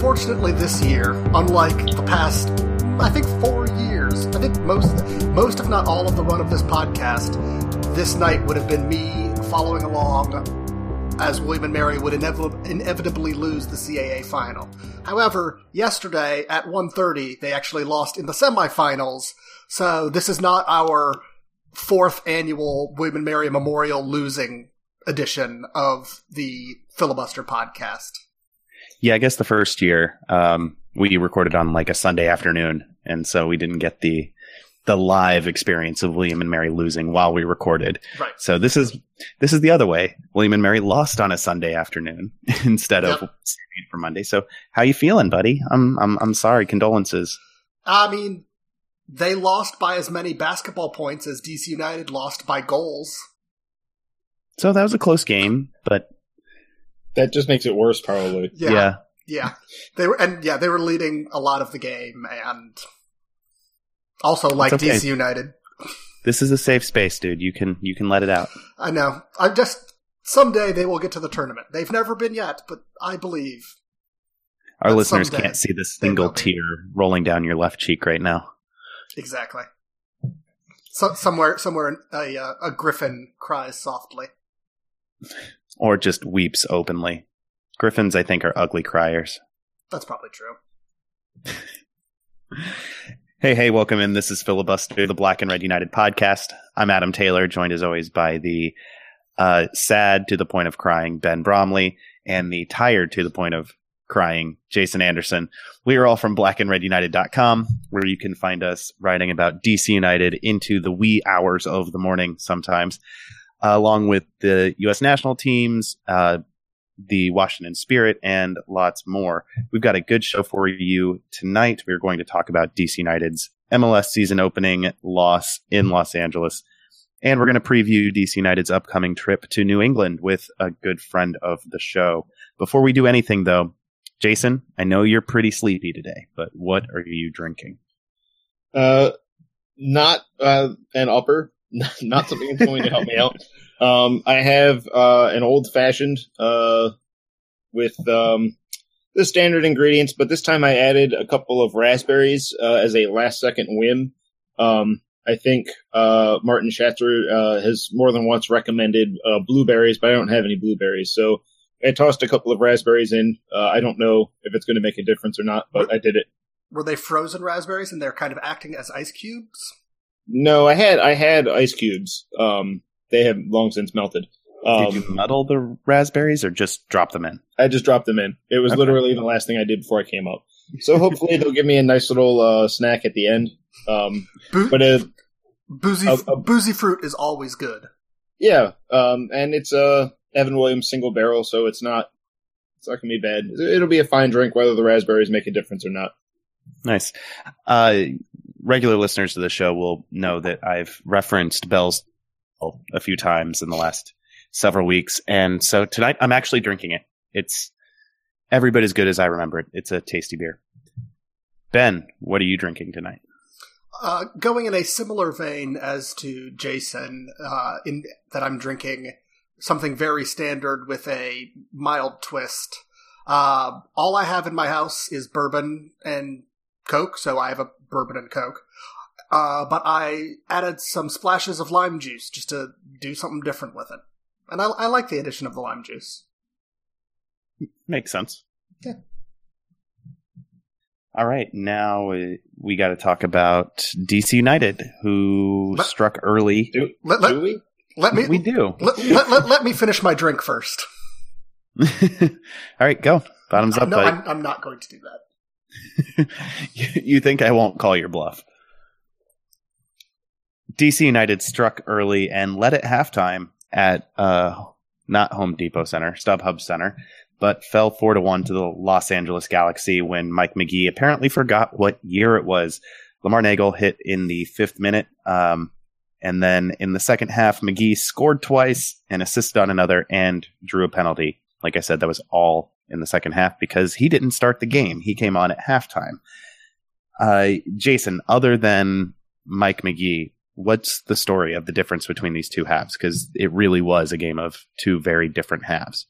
Unfortunately, this year, unlike the past, I think four years, I think most, most if not all of the run of this podcast, this night would have been me following along as William and Mary would inevitably, inevitably lose the CAA final. However, yesterday at 1.30, they actually lost in the semifinals, so this is not our fourth annual William and Mary Memorial losing edition of the Filibuster podcast. Yeah, I guess the first year um, we recorded on like a Sunday afternoon, and so we didn't get the the live experience of William and Mary losing while we recorded. Right. So this is this is the other way. William and Mary lost on a Sunday afternoon instead of Yep. it for Monday. So how you feeling, buddy? I'm I'm I'm sorry. Condolences. I mean, they lost by as many basketball points as DC United lost by goals. So that was a close game, but That just makes it worse, probably. Yeah, yeah, yeah. They were, and yeah, they were leading a lot of the game, and also like okay. DC United. this is a safe space, dude. You can you can let it out. I know. I just someday they will get to the tournament. They've never been yet, but I believe. Our listeners someday can't see the single tear rolling down your left cheek right now. Exactly. So, somewhere, somewhere, a uh, a griffin cries softly. Or just weeps openly. Griffins, I think, are ugly criers. That's probably true. Hey, hey, welcome in. This is Filibuster, the Black and Red United podcast. I'm Adam Taylor, joined as always by the uh, sad to the point of crying Ben Bromley and the tired to the point of crying Jason Anderson. We are all from blackandredunited.com, where you can find us writing about DC United into the wee hours of the morning sometimes, uh, along with the U.S. national teams, uh, the Washington Spirit, and lots more. We've got a good show for you tonight. We're going to talk about DC United's MLS season opening loss in Los Angeles. And we're going to preview DC United's upcoming trip to New England with a good friend of the show. Before we do anything, though, Jason, I know you're pretty sleepy today, but what are you drinking? Uh, not uh, an upper, not something that's going to help me out. Um, I have uh, an old fashioned uh, with um, the standard ingredients, but this time I added a couple of raspberries uh, as a last second whim. Um, I think uh, Martin Schatzer uh, has more than once recommended uh, blueberries, but I don't have any blueberries, so I tossed a couple of raspberries in. Uh, I don't know if it's going to make a difference or not, but I did it. Were they frozen raspberries and they're kind of acting as ice cubes? No, I had I had ice cubes. Um, they have long since melted. Did you Um, muddle the raspberries or just drop them in? I just dropped them in. It was Okay. literally the last thing I did before I came up. So hopefully they'll give me a nice little uh, snack at the end. Um, Boo- but a, boozy, uh, uh, boozy fruit is always good. yeah, um, and it's a Evan Williams single barrel, so it's not it's not gonna be bad. It'll be a fine drink whether the raspberries make a difference or not. Nice. Uh, regular listeners to the show will know that I've referenced Bell's a few times in the last several weeks, and so tonight I'm actually drinking it. It's every bit as good as I remember it. It's a tasty beer. Ben, what are you drinking tonight? Uh, going in a similar vein as to Jason, uh, in that I'm drinking something very standard with a mild twist. Uh, all I have in my house is bourbon and Coke, so I have a bourbon and Coke. Uh, but I added some splashes of lime juice just to do something different with it. And I, I like the addition of the lime juice. Makes sense. Yeah. All right, now uh, we got to talk about DC United, who Let- struck early. Do, Let, let, do we? let me we do. let, let, let, let me finish my drink first. All right, go. Bottoms up, no. I'm, I'm not going to do that. you think I won't call your bluff? DC United struck early and led at halftime at uh, not Home Depot Center, StubHub Center, but fell four to one to the Los Angeles Galaxy when Mike Magee apparently forgot what year it was. Lamar Neagle hit in the fifth minute, um, and then in the second half, Magee scored twice and assisted on another and drew a penalty. Like I said, that was all in the second half because he didn't start the game. He came on at halftime. Uh, Jason, other than Mike Magee, what's the story of the difference between these two halves? Because it really was a game of two very different halves.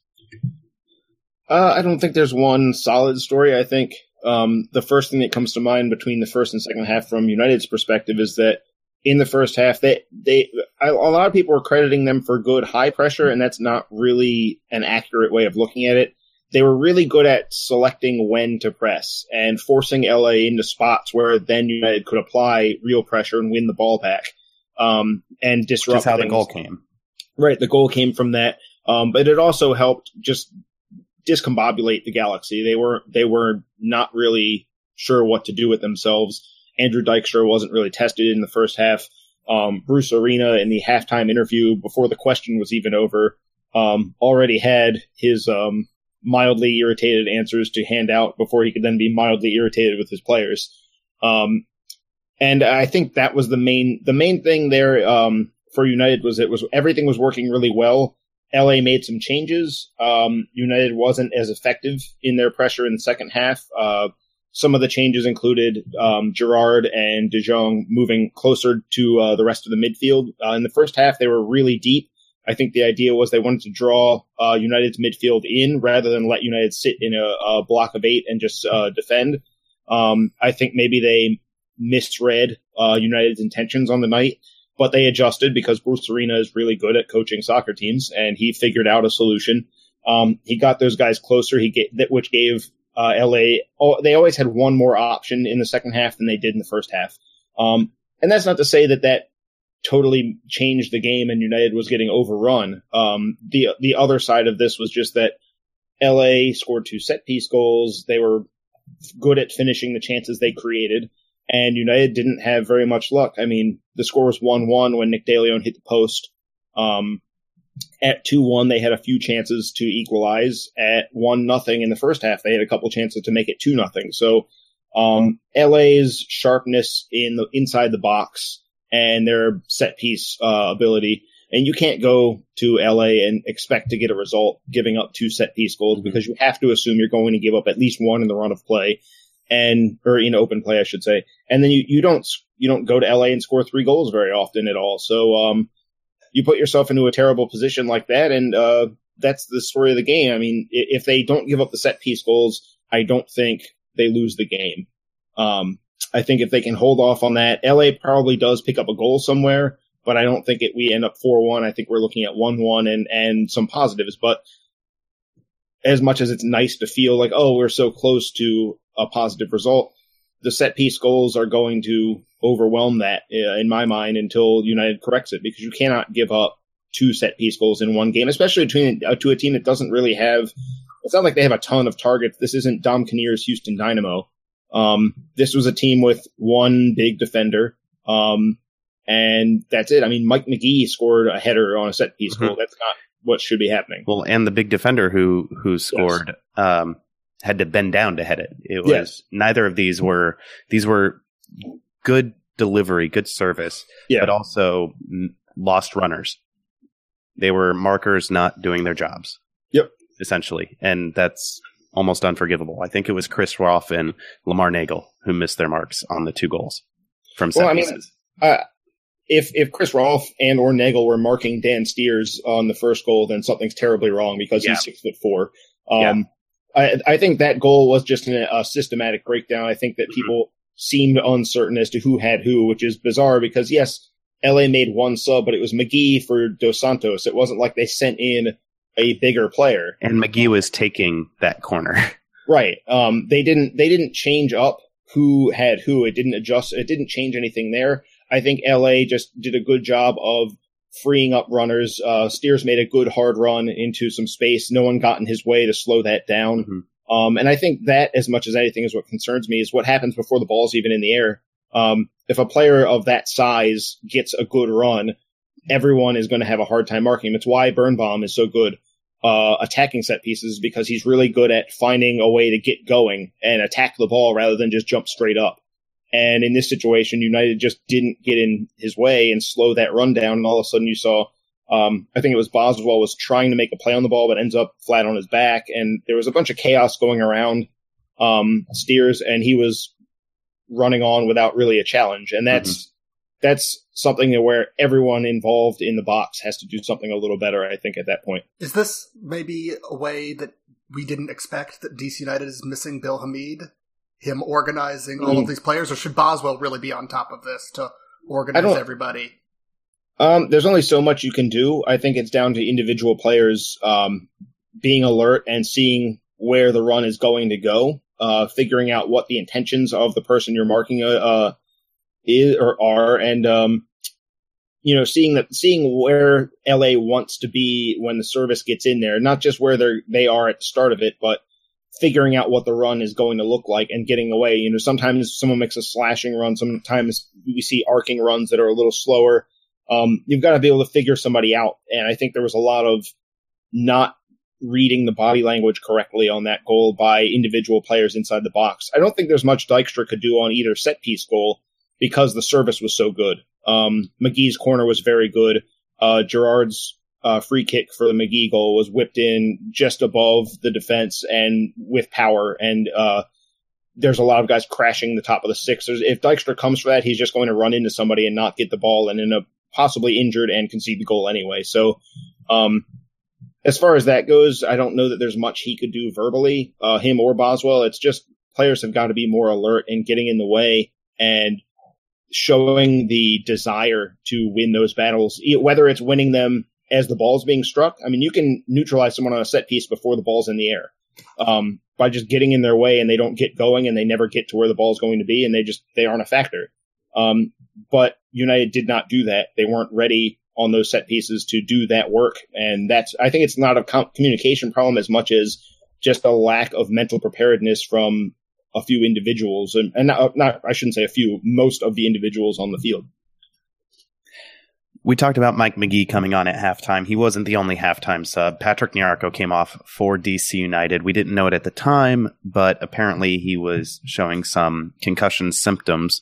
Uh, I don't think there's one solid story. I think um, the first thing that comes to mind between the first and second half from United's perspective is that in the first half, they they a lot of people are crediting them for good high pressure, and that's not really an accurate way of looking at it. They were really good at selecting when to press and forcing LA into spots where then United could apply real pressure and win the ball back um, and disrupt. Just how things. the goal came. Right, the goal came from that, um, but it also helped just discombobulate the Galaxy. They were they were not really sure what to do with themselves. Andrew Dykstra wasn't really tested in the first half. Um, Bruce Arena in the halftime interview before the question was even over um, already had his um, mildly irritated answers to hand out before he could then be mildly irritated with his players. Um, and I think that was the main the main thing there um, for United was it was everything was working really well. LA made some changes. Um, United wasn't as effective in their pressure in the second half. Uh, some of the changes included um, Gerrard and De Jong moving closer to uh, the rest of the midfield. Uh, in the first half, they were really deep. I think the idea was they wanted to draw uh, United's midfield in rather than let United sit in a, a block of eight and just uh, defend. Um, I think maybe they misread uh, United's intentions on the night, but they adjusted because Bruce Arena is really good at coaching soccer teams, and he figured out a solution. Um, he got those guys closer. He get, which gave uh, LA. Oh, they always had one more option in the second half than they did in the first half. Um, and that's not to say that that totally changed the game and United was getting overrun. Um, the the other side of this was just that LA scored two set piece goals. They were good at finishing the chances they created, and United didn't have very much luck. I mean, the score was one one when Nick DeLeon hit the post. Um, at two one, they had a few chances to equalize. At one nothing in the first half, they had a couple chances to make it two nothing. So, um, LA's sharpness in the inside the box and their set piece uh, ability, and you can't go to LA and expect to get a result giving up two set piece goals mm-hmm. because you have to assume you're going to give up at least one in the run of play, and or in open play, I should say. And then you you don't you don't go to LA and score three goals very often at all. So, um, you put yourself into a terrible position like that, and uh, that's the story of the game. I mean, if they don't give up the set piece goals, I don't think they lose the game. Um, I think if they can hold off on that, LA probably does pick up a goal somewhere, but I don't think it, we end up 4-1. I think we're looking at 1-1 and, and some positives, but as much as it's nice to feel like, oh, we're so close to a positive result, the set piece goals are going to overwhelm that uh, in my mind until United corrects it because you cannot give up two set piece goals in one game, especially between, uh, to a team that doesn't really have. It's not like they have a ton of targets. This isn't Dom Kinnear's Houston Dynamo. Um, this was a team with one big defender. Um, and that's it. I mean, Mike Magee scored a header on a set piece mm-hmm. goal. That's not what should be happening. Well, and the big defender who who scored yes. um, had to bend down to head it. It was yes. neither of these were these were good delivery, good service, yeah. but also lost runners. They were markers not doing their jobs. Yep. Essentially. And that's almost unforgivable. I think it was Chris Rolfe and Lamar Neagle who missed their marks on the two goals from set well, I mean, pieces. Uh, if if Chris Rolfe and or Neagle were marking Dan Steres on the first goal, then something's terribly wrong because yeah. he's six foot four. Um, yeah. I, I think that goal was just an, a systematic breakdown. I think that mm-hmm. people seemed uncertain as to who had who, which is bizarre because yes, LA made one sub, but it was Magee for Dos Santos. It wasn't like they sent in a bigger player. And Magee was taking that corner. Right. Um, they didn't, they didn't change up who had who. It didn't adjust. It didn't change anything there. I think LA just did a good job of freeing up runners. Uh, Steres made a good hard run into some space. No one got in his way to slow that down. Mm-hmm. Um, and I think that as much as anything is what concerns me is what happens before the ball's even in the air. Um, if a player of that size gets a good run, everyone is going to have a hard time marking him. It's why Birnbaum is so good uh, attacking set pieces because he's really good at finding a way to get going and attack the ball rather than just jump straight up. And in this situation, United just didn't get in his way and slow that run down. And all of a sudden you saw, um, I think it was Boswell was trying to make a play on the ball, but ends up flat on his back. And there was a bunch of chaos going around, um, Steres and he was running on without really a challenge. And that's, mm-hmm. That's something where everyone involved in the box has to do something a little better, I think, at that point. Is this maybe a way that we didn't expect that DC United is missing Bill Hamid? him organizing all of mm. these players, or should Boswell really be on top of this to organize everybody? Um, there's only so much you can do. I think it's down to individual players um, being alert and seeing where the run is going to go, uh, figuring out what the intentions of the person you're marking uh, uh is or are, and um, you know, seeing that, seeing where LA wants to be when the service gets in there, not just where they're they are at the start of it, but figuring out what the run is going to look like and getting away. You know, sometimes someone makes a slashing run. Sometimes we see arcing runs that are a little slower. Um, you've got to be able to figure somebody out. And I think there was a lot of not reading the body language correctly on that goal by individual players inside the box. I don't think there's much Dykstra could do on either set piece goal because the service was so good. Um, Magee's corner was very good. Uh, Gerrard's uh, free kick for the Magee goal was whipped in just above the defense and with power. And uh, there's a lot of guys crashing the top of the six. There's, if Dykstra comes for that, he's just going to run into somebody and not get the ball and end up possibly injured and concede the goal anyway. So, um, as far as that goes, I don't know that there's much he could do verbally, uh, him or Boswell. It's just players have got to be more alert and getting in the way and showing the desire to win those battles, whether it's winning them as the ball's being struck. I mean, you can neutralize someone on a set piece before the ball's in the air um, by just getting in their way and they don't get going and they never get to where the ball's going to be and they just they aren't a factor. Um, but United did not do that. They weren't ready on those set pieces to do that work, and that's I think it's not a com- communication problem as much as just a lack of mental preparedness from a few individuals, and, and not, not I shouldn't say a few, most of the individuals on the field we talked about Mike Magee coming on at halftime. He wasn't the only halftime sub. Patrick Nyarko came off for DC United. We didn't know it at the time, but apparently he was showing some concussion symptoms.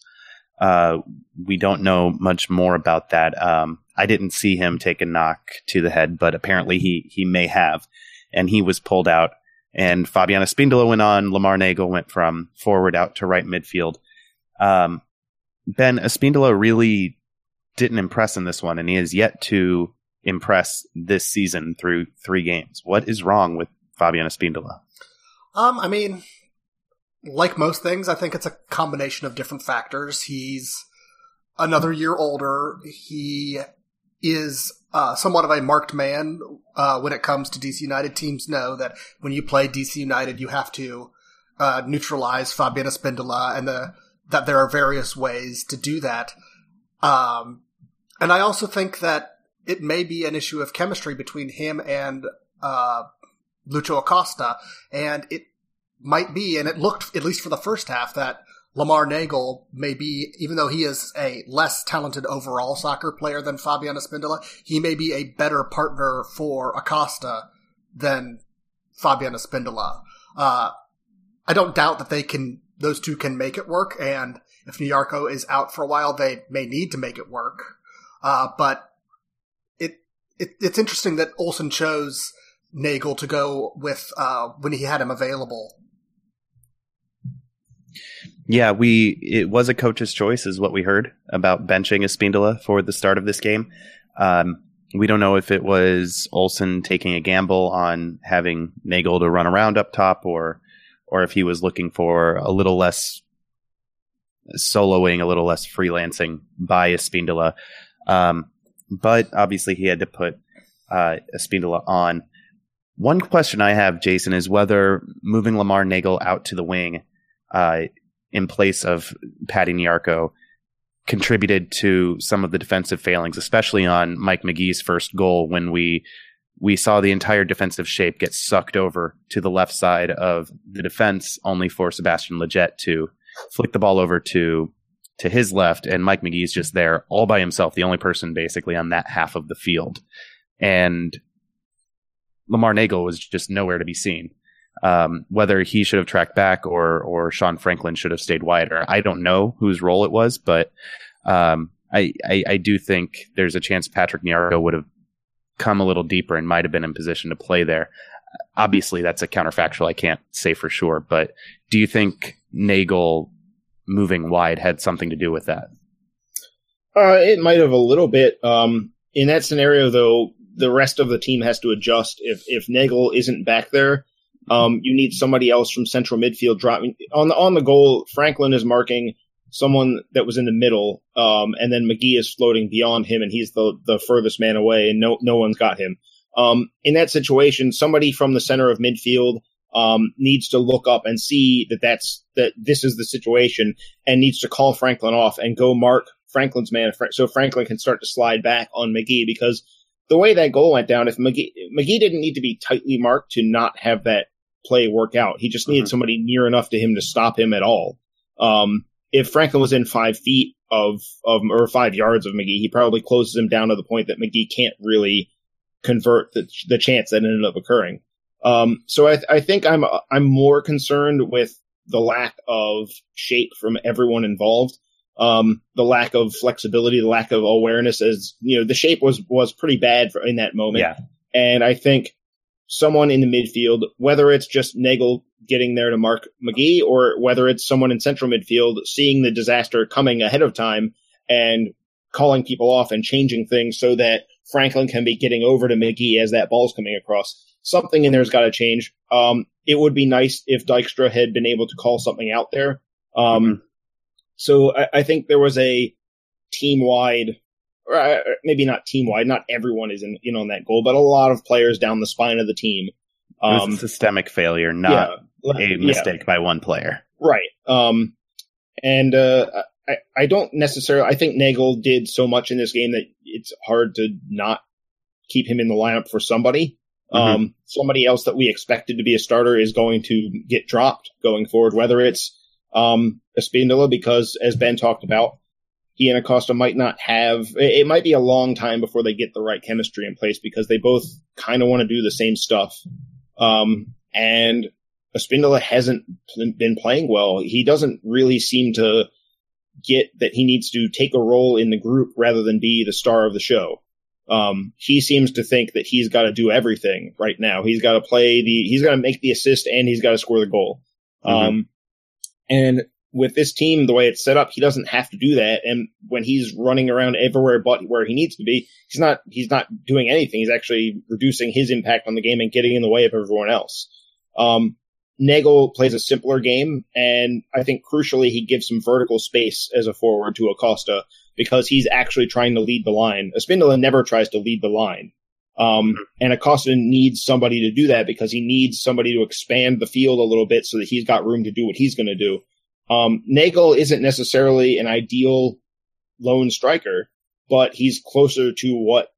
Uh, we don't know much more about that. Um, I didn't see him take a knock to the head, but apparently he he may have, and he was pulled out. And Fabian Spindola went on. Lamar Neagle went from forward out to right midfield. Um, ben Espindola really didn't impress in this one, and he has yet to impress this season through three games. What is wrong with Fabian Espindola? Um, I mean, like most things, I think it's a combination of different factors. He's another year older. He is uh, somewhat of a marked man uh, when it comes to DC United. Teams know that when you play DC United, you have to uh, neutralize Fabian Espindola, and the, that there are various ways to do that. Um, and I also think that it may be an issue of chemistry between him and uh, Lucho Acosta, and it might be, and it looked at least for the first half that Lamar Neagle may be, even though he is a less talented overall soccer player than Fabian Espindola, he may be a better partner for Acosta than Fabian Espindola. Uh, I don't doubt that they can, those two can make it work, and if Nyarko is out for a while, they may need to make it work. Uh, but it, it, it's interesting that Olsen chose Neagle to go with uh, when he had him available. Yeah, we it was a coach's choice, is what we heard about benching Espindola for the start of this game. Um, we don't know if it was Olsen taking a gamble on having Neagle to run around up top, or or if he was looking for a little less soloing, a little less freelancing by Espindola. Um, but obviously, he had to put uh, Espindola on. One question I have, Jason, is whether moving Lamar Neagle out to the wing uh, in place of Patty Nyarko contributed to some of the defensive failings, especially on Mike Magee's first goal when we we saw the entire defensive shape get sucked over to the left side of the defense, only for Sebastian Lletget to flick the ball over to to his left, and Mike Magee is just there all by himself, the only person basically on that half of the field. And Lamar Neagle was just nowhere to be seen. Um, whether he should have tracked back or or Sean Franklin should have stayed wider, I don't know whose role it was, but um, I, I, I do think there's a chance Patrick Nyarko would have come a little deeper and might have been in position to play there. Obviously, that's a counterfactual. I can't say for sure, but do you think Neagle moving wide had something to do with that? Uh, it might have a little bit. Um, in that scenario, though, the rest of the team has to adjust. If if Neagle isn't back there, um, you need somebody else from central midfield dropping on the on the goal. Franklin is marking someone that was in the middle, um, and then Magee is floating beyond him, and he's the the furthest man away, and no no one's got him. Um, in that situation, somebody from the center of midfield um, needs to look up and see that that's that this is the situation, and needs to call Franklin off and go mark Franklin's man, so Franklin can start to slide back on Magee because the way that goal went down, if McGee, Magee didn't need to be tightly marked to not have that play work out. He just needed mm-hmm. somebody near enough to him to stop him at all. Um, if Franklin was in five feet of, of, or five yards of Magee, he probably closes him down to the point that Magee can't really convert the, the chance that ended up occurring. Um, so I, I think I'm, I'm more concerned with the lack of shape from everyone involved. Um, the lack of flexibility, the lack of awareness as, you know, the shape was, was pretty bad for, in that moment. Yeah. And I think someone in the midfield, whether it's just Neagle getting there to mark Magee or whether it's someone in central midfield seeing the disaster coming ahead of time and calling people off and changing things so that Franklin can be getting over to Magee as that ball's coming across. Something in there's got to change. Um, it would be nice if Dykstra had been able to call something out there. Um, mm-hmm. So I, I, think there was a team wide or uh, maybe not team wide, not everyone is in, in on that goal, but a lot of players down the spine of the team. Um, it was a um, systemic failure, not yeah, a mistake yeah. by one player. Right. Um, and, uh, I, I don't necessarily, I think Neagle did so much in this game that it's hard to not keep him in the lineup for somebody. Mm-hmm. Um, somebody else that we expected to be a starter is going to get dropped going forward, whether it's, um, Espindola, because as Ben talked about, he and Acosta might not have, it might be a long time before they get the right chemistry in place because they both kind of want to do the same stuff. Um, and Espindola hasn't been playing well. He doesn't really seem to get that he needs to take a role in the group rather than be the star of the show. Um, he seems to think that he's got to do everything right now. He's got to play the, he's got to make the assist and he's got to score the goal. Mm-hmm. Um, and with this team, the way it's set up, he doesn't have to do that. And when he's running around everywhere but where he needs to be, he's not, he's not doing anything. He's actually reducing his impact on the game and getting in the way of everyone else. Um, Neagle plays a simpler game, and I think crucially, he gives some vertical space as a forward to Acosta because he's actually trying to lead the line. Espindola never tries to lead the line. Um, and Acosta needs somebody to do that because he needs somebody to expand the field a little bit so that he's got room to do what he's going to do. Um, Neagle isn't necessarily an ideal lone striker, but he's closer to what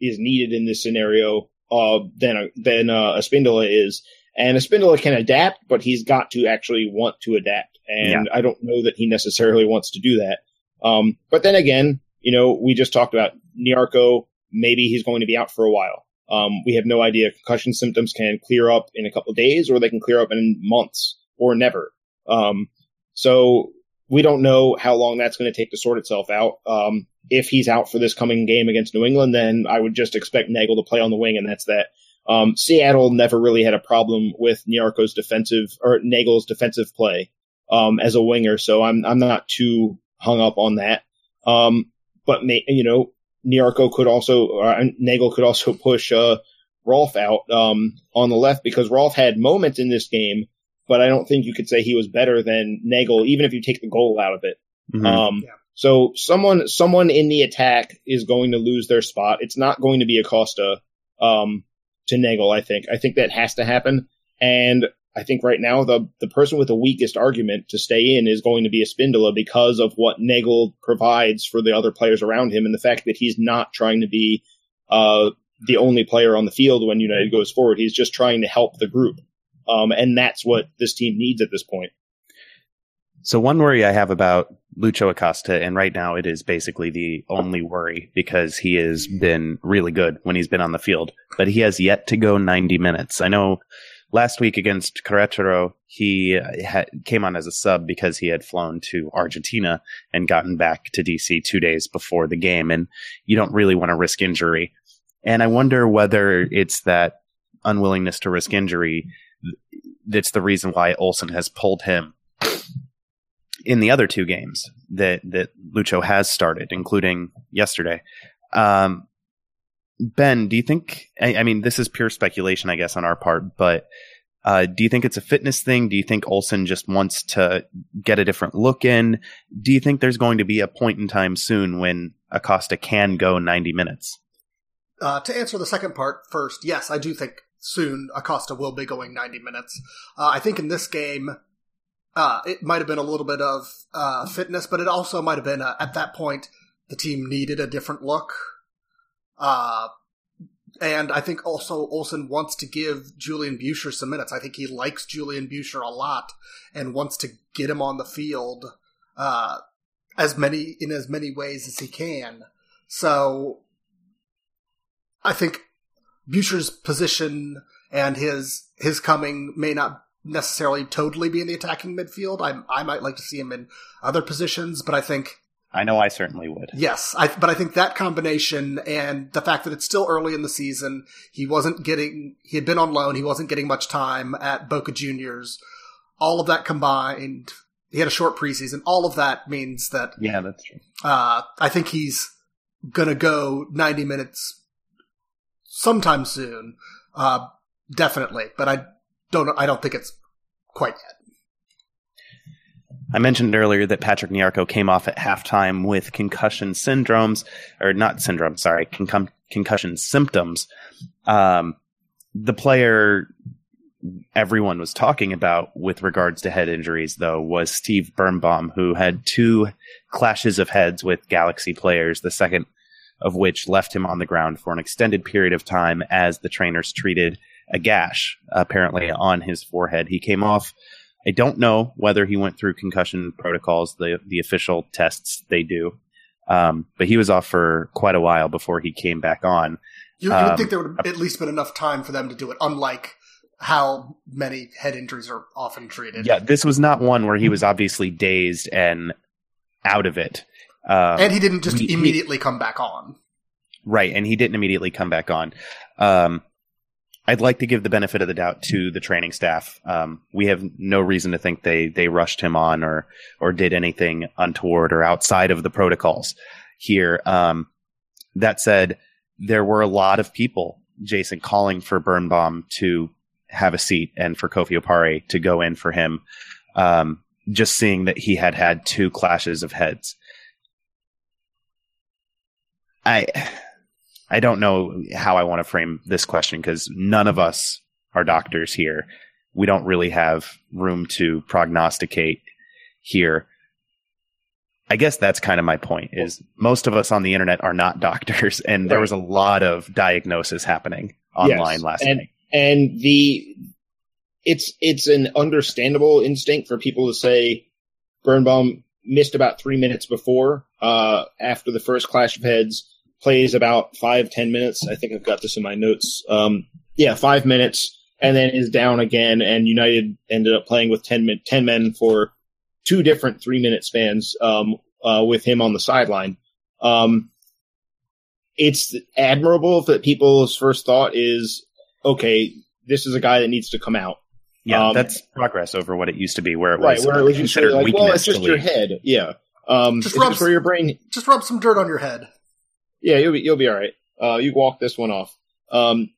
is needed in this scenario uh, than than uh, Espindola is. And a Espindola can adapt, but he's got to actually want to adapt. And yeah. I don't know that he necessarily wants to do that. Um, but then again, you know, we just talked about Nyarko. Maybe he's going to be out for a while. Um, we have no idea. Concussion symptoms can clear up in a couple days, or they can clear up in months, or never. Um, so we don't know how long that's going to take to sort itself out. Um, if he's out for this coming game against New England, then I would just expect Neagle to play on the wing, and that's that. Um, Seattle never really had a problem with Nyarko's defensive or Neagle's defensive play um, as a winger, so I'm I'm not too hung up on that. Um, but may, you know, Nyarko could also uh, Neagle could also push uh, Rolfe out um, on the left because Rolfe had moments in this game but I don't think you could say he was better than Neagle, even if you take the goal out of it. Mm-hmm. Um, yeah. So someone, someone in the attack is going to lose their spot. It's not going to be Acosta, um, to Neagle. I think. I think that has to happen. And I think right now the, the person with the weakest argument to stay in is going to be a Espindola because of what Neagle provides for the other players around him and the fact that he's not trying to be, uh, the only player on the field when United goes forward. He's just trying to help the group. Um, and that's what this team needs at this point. So one worry I have about Lucho Acosta, and right now it is basically the only worry because he has been really good when he's been on the field, but he has yet to go 90 minutes. I know last week against Querétaro, he uh, came on as a sub because he had flown to Argentina and gotten back to DC two days before the game, and you don't really want to risk injury. And I wonder whether it's that unwillingness to risk injury that's the reason why Olsen has pulled him in the other two games that that Lucho has started, including yesterday. Um, ben, do you think? I, I, mean, this is pure speculation, I guess, on our part, but uh, do you think it's a fitness thing? Do you think Olsen just wants to get a different look in? Do you think there's going to be a point in time soon when Acosta can go 90 minutes? Uh, to answer the second part first, yes, I do think soon Acosta will be going 90 minutes. Uh, I think in this game, uh, it might have been a little bit of uh, fitness, but it also might have been uh, at that point the team needed a different look. Uh, and I think also Olsen wants to give Julian Buescher some minutes. I think he likes Julian Buescher a lot and wants to get him on the field uh, as many in as many ways as he can. So I think Buescher's position and his his coming may not necessarily totally be in the attacking midfield. I I might like to see him in other positions, but I think I know I certainly would. Yes, I, but I think that combination and the fact that it's still early in the season, he wasn't getting, he had been on loan, he wasn't getting much time at Boca Juniors. All of that combined, he had a short preseason. All of that means that. Yeah, that's true. Uh, I think he's gonna go 90 minutes sometime soon. Uh, definitely, but I don't I don't think it's quite yet. I mentioned earlier that Patrick Nyarko came off at halftime with concussion syndromes, or not syndrome, sorry, concussion symptoms. Um, the player everyone was talking about with regards to head injuries, though, was Steve Birnbaum, who had two clashes of heads with Galaxy players, the second of which left him on the ground for an extended period of time as the trainers treated a gash apparently on his forehead. He came off. I don't know whether he went through concussion protocols, the the official tests they do, um, but he was off for quite a while before he came back on. You, you um, would think there would have at least been enough time for them to do it, unlike how many head injuries are often treated. Yeah, this was not one where he was obviously dazed and out of it. Um, and he didn't just he, immediately he, come back on. Right, and he didn't immediately come back on. Um, I'd like to give the benefit of the doubt to the training staff. Um, we have no reason to think they they rushed him on or or did anything untoward or outside of the protocols here. Um, that said, there were a lot of people, Jason, calling for Birnbaum to have a seat and for Kofi Opare to go in for him. Um, just seeing that he had had two clashes of heads. I I don't know how I want to frame this question because none of us are doctors here. We don't really have room to prognosticate here. I guess that's kind of my point is most of us on the internet are not doctors and there was a lot of diagnosis happening online yes. last and, night. And the it's it's an understandable instinct for people to say Birnbaum missed about three minutes before, uh, after the first clash of heads plays about five ten minutes. I think I've got this in my notes. Um, yeah, five minutes, and then is down again. And United ended up playing with 10, men, 10 men for two different three minute spans um, uh, with him on the sideline. Um, it's admirable that people's first thought is, okay, this is a guy that needs to come out. Yeah, um, that's progress over what it used to be, where it was right, where it was considered like, weakness. Well, it's just your head. Yeah, um, just rub for your brain. Just rub some dirt on your head. Yeah, you'll be you'll be all right. Uh, you walk this one off. Um,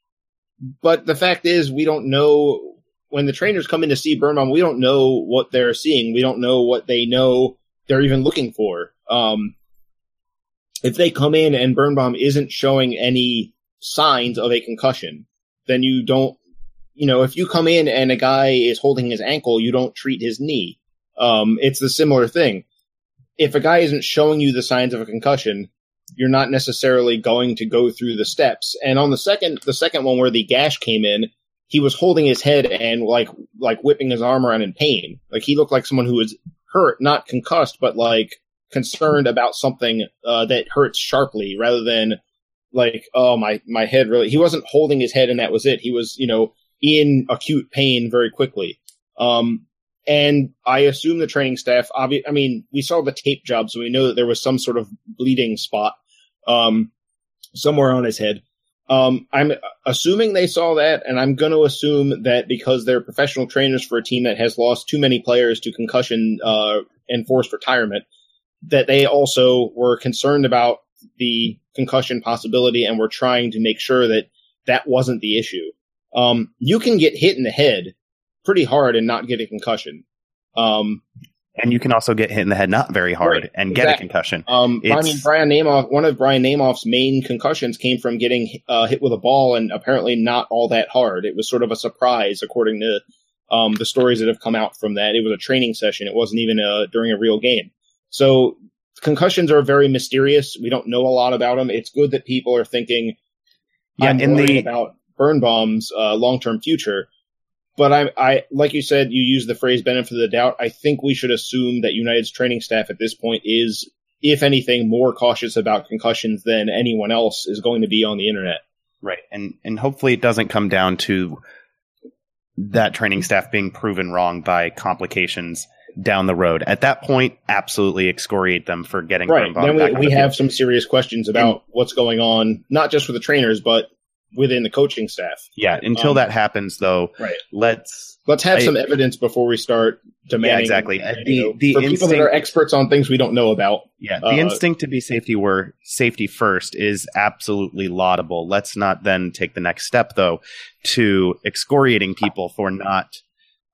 but the fact is, we don't know when the trainers come in to see Birnbaum. We don't know what they're seeing. We don't know what they know they're even looking for. Um, if they come in and Birnbaum isn't showing any signs of a concussion, then you don't. You know, if you come in and a guy is holding his ankle, you don't treat his knee. Um, it's the similar thing. If a guy isn't showing you the signs of a concussion, you're not necessarily going to go through the steps. And on the second, the second one where the gash came in, he was holding his head and like, like whipping his arm around in pain. Like he looked like someone who was hurt, not concussed, but like concerned about something uh, that hurts sharply rather than like, oh my my head really. He wasn't holding his head and that was it. He was you know in acute pain very quickly. Um, and I assume the training staff, obvi- I mean, we saw the tape job, so we know that there was some sort of bleeding spot um, somewhere on his head. Um, I'm assuming they saw that, and I'm going to assume that because they're professional trainers for a team that has lost too many players to concussion uh, and forced retirement, that they also were concerned about the concussion possibility and were trying to make sure that that wasn't the issue. Um, you can get hit in the head pretty hard and not get a concussion. Um, and you can also get hit in the head not very hard Right, and get exactly. a concussion. um, I mean, Brian Namoff, one of Brian Namoff's main concussions came from getting uh, hit with a ball and apparently not all that hard. It was sort of a surprise, according to um, the stories that have come out from that. It was a training session. It wasn't even uh during a real game. So concussions are very mysterious. We don't know a lot about them. It's good that people are thinking, Yeah, in the about Birnbaum's uh, long-term future. But I, I, like you said, you use the phrase benefit of the doubt. I think we should assume that United's training staff at this point is, if anything, more cautious about concussions than anyone else is going to be on the internet. right, and and hopefully it doesn't come down to that training staff being proven wrong by complications down the road. At that point, absolutely excoriate them for getting Right. Then we, we the have field. some serious questions about what's going on, not just for the trainers, but within the coaching staff. yeah. Until um, that happens, though, Right. let's Let's have I- some evidence before we start demanding. Yeah, exactly. The- know, the for people that instinct- are experts on things we don't know about. Yeah, the Uh, instinct to be safety were safety first is absolutely laudable. Let's not then take the next step though to excoriating people for not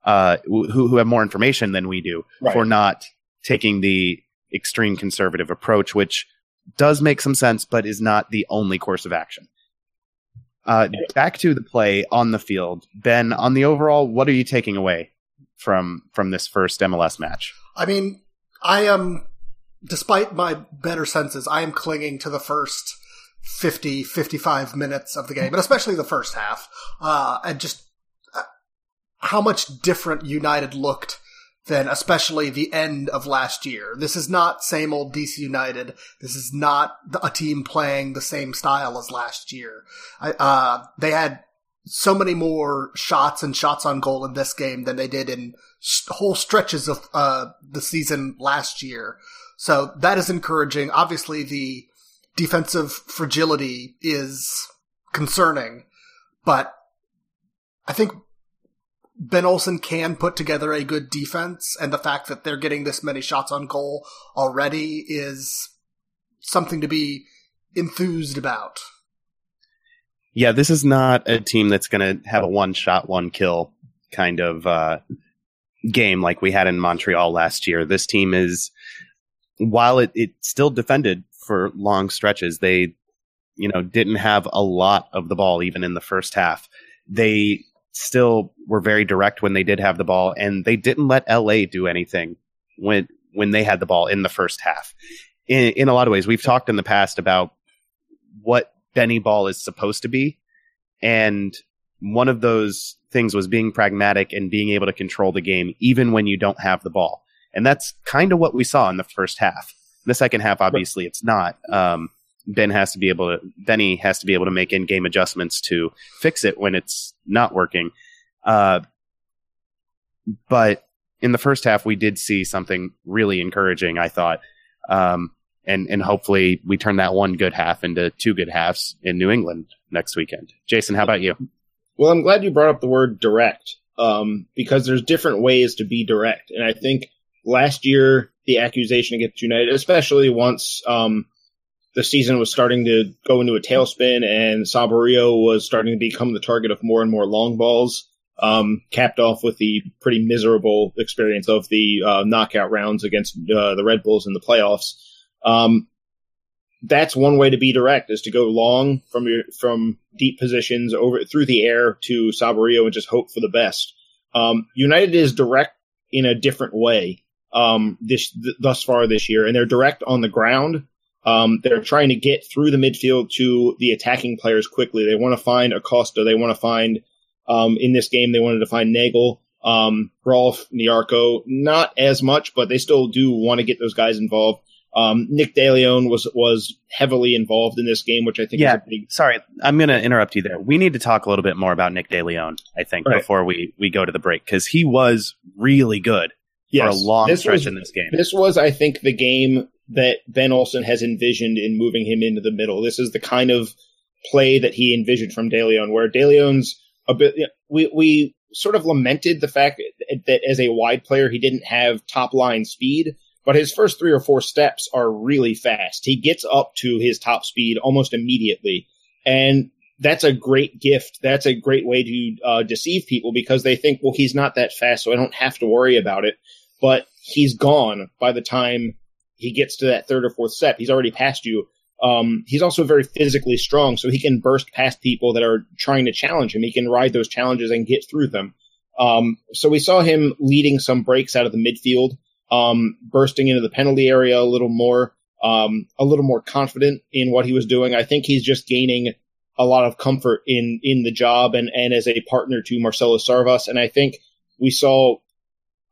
uh, who who have more information than we do Right. for not taking the extreme conservative approach, which does make some sense, but is not the only course of action. Uh, back to the play on the field, Ben. On the overall, what are you taking away from from this first MLS match? I mean, I am, despite my better senses, I am clinging to the first 50, 55 minutes of the game, and especially the first half, uh, and just uh, how much different United looked than especially the end of last year. This is not same old DC United. This is not a team playing the same style as last year. I, uh, they had so many more shots and shots on goal in this game than they did in whole stretches of uh, the season last year. So that is encouraging. Obviously, the defensive fragility is concerning, but I think Ben Olsen can put together a good defense, and the fact that they're getting this many shots on goal already is something to be enthused about. Yeah, this is not a team that's going to have a one shot, one kill kind of uh, game like we had in Montreal last year. This team is, while it, it still defended for long stretches, they, you know, didn't have a lot of the ball even in the first half. They still were very direct when they did have the ball, and they didn't let LA do anything when when they had the ball in the first half. In, in a lot of ways, we've talked in the past about what Benny Ball is supposed to be. And one of those things was being pragmatic and being able to control the game even when you don't have the ball. And that's kind of what we saw in the first half. In the second half, obviously, it's not. Um, Ben has to be able to, Benny has to be able to make in game adjustments to fix it when it's not working. Uh, but in the first half, we did see something really encouraging, I thought. Um, and and hopefully we turn that one good half into two good halves in New England next weekend. Jason, how about you? Well, I'm glad you brought up the word direct, um, because there's different ways to be direct. And I think last year, the accusation against United, especially once, um, the season was starting to go into a tailspin and Saborio was starting to become the target of more and more long balls, um, capped off with the pretty miserable experience of the, uh, knockout rounds against, uh, the Red Bulls in the playoffs. Um, that's one way to be direct is to go long from your from deep positions over through the air to Saborio and just hope for the best. Um, United is direct in a different way um, this th- thus far this year, and they're direct on the ground. Um, they're trying to get through the midfield to the attacking players quickly. They want to find Acosta. They want to find um, in this game. They wanted to find Neagle. Um, Rolfe, Nyarko, not as much, but they still do want to get those guys involved. Um, Nick DeLeon was was heavily involved in this game, which I think yeah. is a big. Sorry, I'm going to interrupt you there. We need to talk a little bit more about Nick DeLeon, I think, Right. before we, we go to the break, because he was really good Yes, for a long this stretch was, in this game. This was, I think, the game that Ben Olsen has envisioned in moving him into the middle. This is the kind of play that he envisioned from DeLeon, where DeLeon's a bit. We we sort of lamented the fact that, that as a wide player he didn't have top line speed, but his first three or four steps are really fast. He gets up to his top speed almost immediately, and that's a great gift. That's a great way to uh, deceive people because they think, well, he's not that fast, so I don't have to worry about it. But he's gone by the time he gets to that third or fourth step. He's already past you. Um, he's also very physically strong, so he can burst past people that are trying to challenge him. He can ride those challenges and get through them. Um, so we saw him leading some breaks out of the midfield, um, bursting into the penalty area a little more, um, a little more confident in what he was doing. I think he's just gaining a lot of comfort in in the job and and as a partner to Marcelo Sarvas. And I think we saw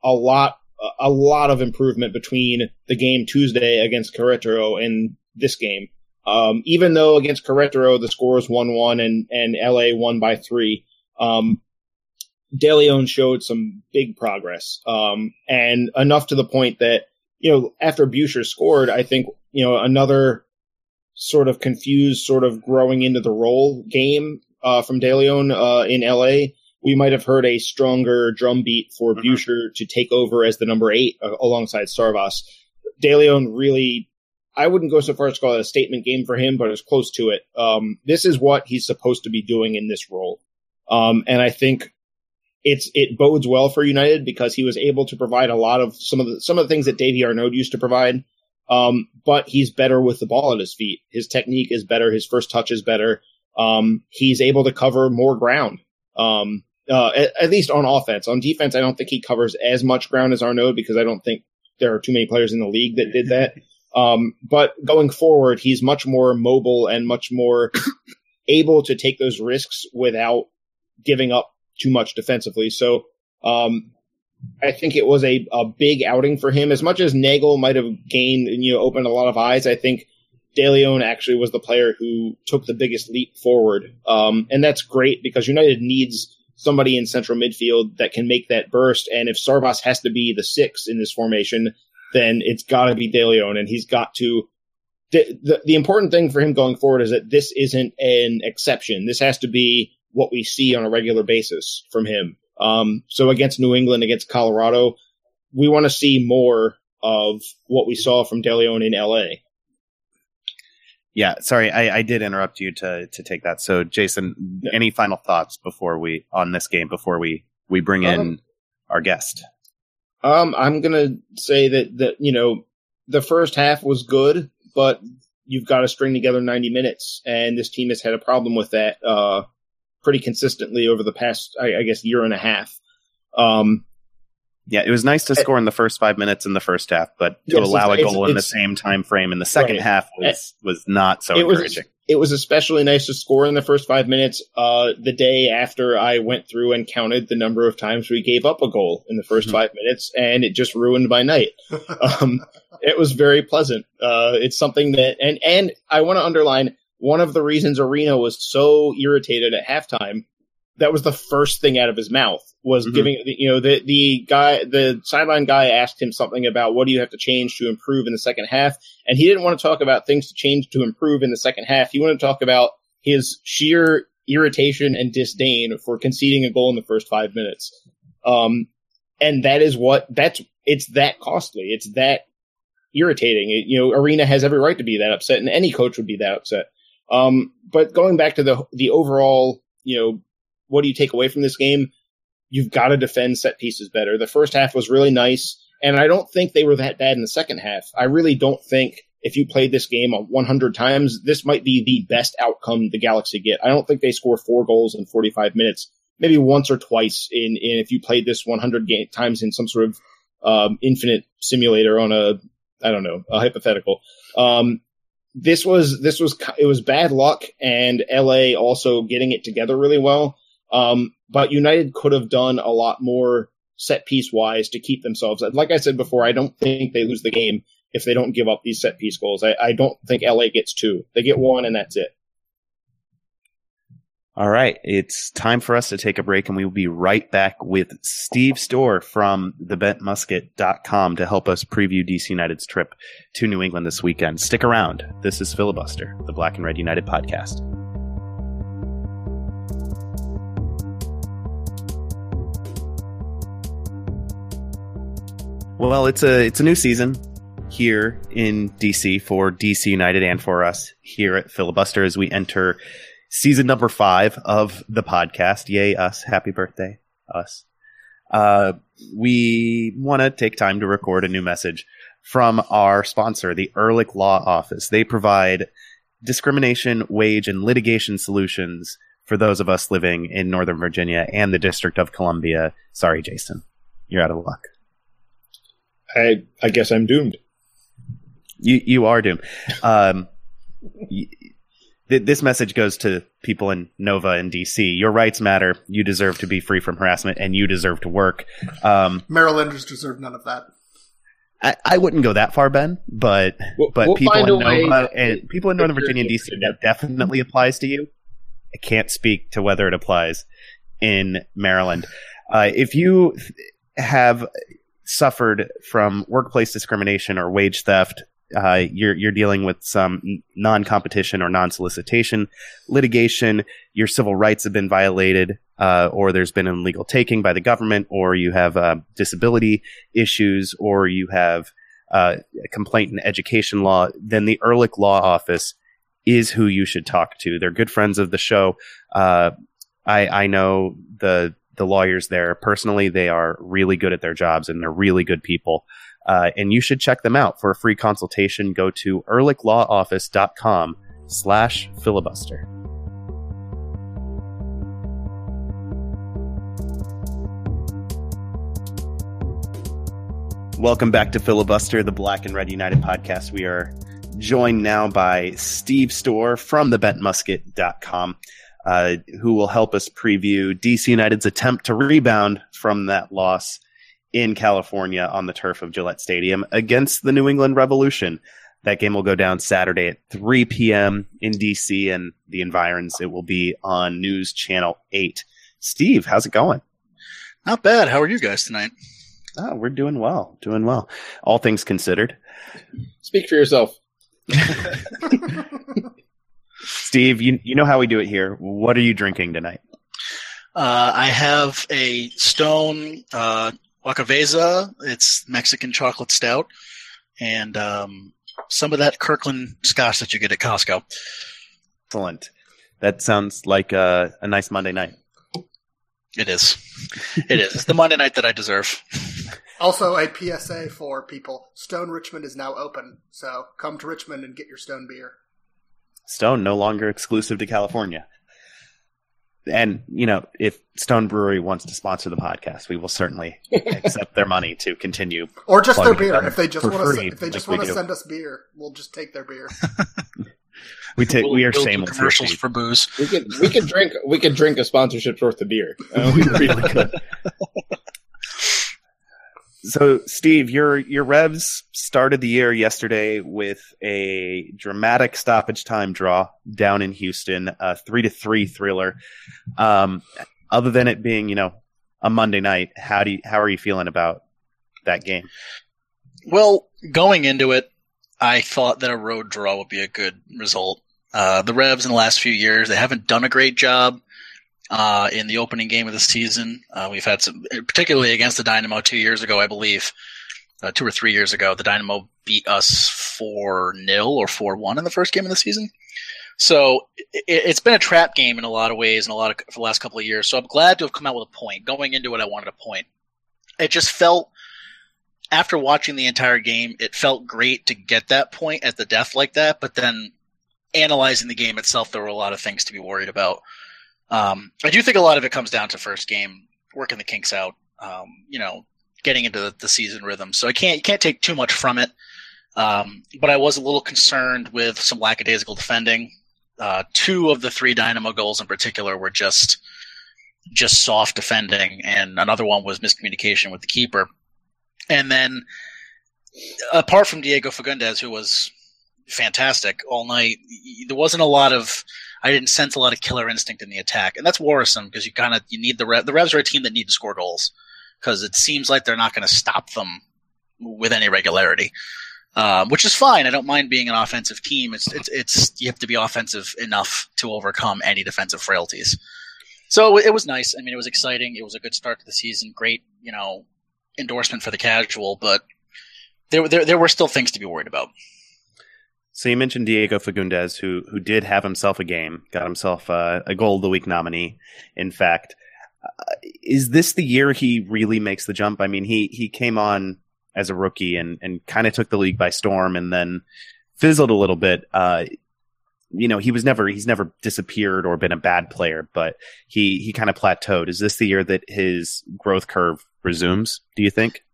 a lot a lot of improvement between the game Tuesday against Querétaro and this game. Um, even though against Querétaro the score was one one and and LA won by three. Um, DeLeon showed some big progress, um, and enough to the point that you know after Buescher scored, I think you know another sort of confused, sort of growing into the role game uh, from DeLeon uh, in LA. We might have heard a stronger drum beat for Mhm. Buescher to take over as the number eight uh, alongside Sarvas. DeLeon really, I wouldn't go so far as to call it a statement game for him, but it's close to it. Um, this is what he's supposed to be doing in this role. Um, and I think it's, it bodes well for United because he was able to provide a lot of some of the, some of the things that Davy Arnaud used to provide. Um, but he's better with the ball at his feet. His technique is better. His first touch is better. Um, he's able to cover more ground. Um, uh, at, at least on offense. On defense, I don't think he covers as much ground as Arnaud because I don't think there are too many players in the league that did that. Um, but going forward, he's much more mobile and much more able to take those risks without giving up too much defensively. So, um, I think it was a, a big outing for him. As much as Neagle might have gained and, you know, opened a lot of eyes, I think DeLeon actually was the player who took the biggest leap forward. Um, and that's great because United needs somebody in central midfield that can make that burst. And if Sarvas has to be the six in this formation, then it's got to be DeLeon, and he's got to. The, the the important thing for him going forward is that this isn't an exception. This has to be what we see on a regular basis from him. Um, so against New England, against Colorado, we want to see more of what we saw from DeLeon in LA. Yeah, sorry, I, I did interrupt you to to take that. So, Jason, Yeah. any final thoughts before we on this game before we we bring in Um, our guest? Um, I'm gonna say that that you know the first half was good, but you've got to string together 90 minutes, and this team has had a problem with that uh, pretty consistently over the past, I, I guess, year and a half. Um, Yeah, it was nice to score in the first five minutes in the first half, but to Yes, allow a it's- goal in the same time frame in the second Right. half was was not so it was encouraging. it was especially nice to score in the first five minutes. Uh, the day after I went through and counted the number of times we gave up a goal in the 1st Mhm. five minutes, and it just ruined my night. um, it was very pleasant. Uh, it's something that, and and I want to underline one of the reasons Arena was so irritated at halftime. That was the first thing out of his mouth was Mhm. giving, you know, the the guy, the sideline guy asked him something about what do you have to change to improve in the second half, and he didn't want to talk about things to change to improve in the second half. He wanted to talk about his sheer irritation and disdain for conceding a goal in the first five minutes. Um, and that is what that's it's that costly. It's that irritating. It, you know, Arena has every right to be that upset, and any coach would be that upset. Um, but going back to the the overall, you know, what do you take away from this game? You've got to defend set pieces better. The first half was really nice, and I don't think they were that bad in the second half. I really don't think if you played this game 100 times, this might be the best outcome the Galaxy get. I don't think they score four goals in 45 minutes. Maybe once or twice in, in if you played this 100 game, times in some sort of um, infinite simulator on a I don't know a hypothetical. Um, this was this was it was bad luck, and LA also getting it together really well. Um, but United could have done a lot more set piece wise to keep themselves. Like I said before, I don't think they lose the game if they don't give up these set piece goals. I, I don't think LA gets two. They get one and that's it. All right, it's time for us to take a break, and we will be right back with Steve Stoehr from thebentmusket.com to help us preview DC United's trip to New England this weekend. Stick around. This is Filibuster, the Black and Red United podcast. Well, it's a it's a new season here in DC for DC United and for us here at Filibuster as we enter season number five of the podcast. Yay, us. Happy birthday, us. Uh, we want to take time to record a new message from our sponsor, the Ehrlich Law Office. They provide discrimination, wage, and litigation solutions for those of us living in Northern Virginia and the District of Columbia. Sorry, Jason. You're out of luck. I I guess I'm doomed. You you are doomed. Um, this message goes to people in Nova and DC. Your rights matter. You deserve to be free from harassment, and you deserve to work. Um, Marylanders deserve none of that. I, I wouldn't go that far, Ben, but We'll- but we'll people in a way Nova to- and people in Northern Virginia and DC that definitely applies to you. I can't speak to whether it applies in Maryland. Uh, if you have suffered from workplace discrimination or wage theft, uh, you're you're dealing with some non-competition or non-solicitation litigation. Your civil rights have been violated, uh, or there's been an illegal taking by the government, or you have uh, disability issues, or you have uh, a complaint in education law. Then the Ehrlich Law Office is who you should talk to. They're good friends of the show. Uh, I I know the the lawyers there personally. They are really good at their jobs and they're really good people. Uh, and you should check them out for a free consultation. Go to ehrlichlawoffice.com slash filibuster. Welcome back to Filibuster, the Black and Red United podcast. We are joined now by Steve Stoehr from thebentmusket.com, uh, who will help us preview DC United's attempt to rebound from that loss in California on the turf of Gillette Stadium against the New England Revolution. That game will go down Saturday at 3 p.m. in DC and the environs. It will be on News Channel 8. Steve, how's it going? Not bad. How are you guys tonight? Oh, we're doing well, doing well. All things considered. Speak for yourself. Steve, you, you know how we do it here. What are you drinking tonight? Uh, I have a Stone uh, Xocoveza. It's Mexican chocolate stout, and um, some of that Kirkland Scotch that you get at Costco. Excellent. That sounds like a, a nice Monday night. It is. It is. It's the Monday night that I deserve. Also, a PSA for people: Stone Richmond is now open, so come to Richmond and get your Stone beer. Stone no longer exclusive to California. And, you know, if Stone Brewery wants to sponsor the podcast, we will certainly accept their money to continue. Or just their beer. If they just want to, free, if they just like want to send us beer, we'll just take their beer. We take We'll- we are we'll shameless. commercials for booze. We could we could drink we could drink a sponsorship worth of beer. Uh, we really could. So, Steve, your your Revs started the year yesterday with a dramatic stoppage time draw down in Houston, a three to three thriller. Um, other than it being, you know, a Monday night, how do you, how are you feeling about that game? Well, going into it, I thought that a road draw would be a good result. Uh, the Revs in the last few years, they haven't done a great job uh, in the opening game of the season. Uh, we've had some, particularly against the Dynamo two years ago, I believe, uh, two or three years ago. The Dynamo beat us four 0 or four one in the first game of the season. So it, it's been a trap game in a lot of ways, in a lot of for the last couple of years. So I'm glad to have come out with a point. Going into it, I wanted a point. It just felt after watching the entire game, it felt great to get that point at the death like that. But then analyzing the game itself, there were a lot of things to be worried about. Um, I do think a lot of it comes down to first game, working the kinks out, um, you know, getting into the, the season rhythm. So I can't, you can't take too much from it. Um, but I was a little concerned with some lackadaisical defending. Uh, two of the three Dynamo goals in particular were just just soft defending, and another one was miscommunication with the keeper. And then, apart from Diego Fagundez, who was fantastic all night, there wasn't a lot of. I didn't sense a lot of killer instinct in the attack, and that's worrisome because you kind of you need the the Revs are a team that need to score goals because it seems like they're not going to stop them with any regularity. Um, which is fine. I don't mind being an offensive team. It's, it's, it's, you have to be offensive enough to overcome any defensive frailties. So it was nice. I mean, it was exciting. It was a good start to the season. Great, you know, endorsement for the casual, but there, there, there were still things to be worried about. So you mentioned Diego Fagundez, who who did have himself a game, got himself uh, a goal of the week nominee. In fact, uh, is this the year he really makes the jump? I mean, he he came on as a rookie and and kind of took the league by storm, and then fizzled a little bit. Uh, you know, he was never he's never disappeared or been a bad player, but he he kind of plateaued. Is this the year that his growth curve resumes? Do you think?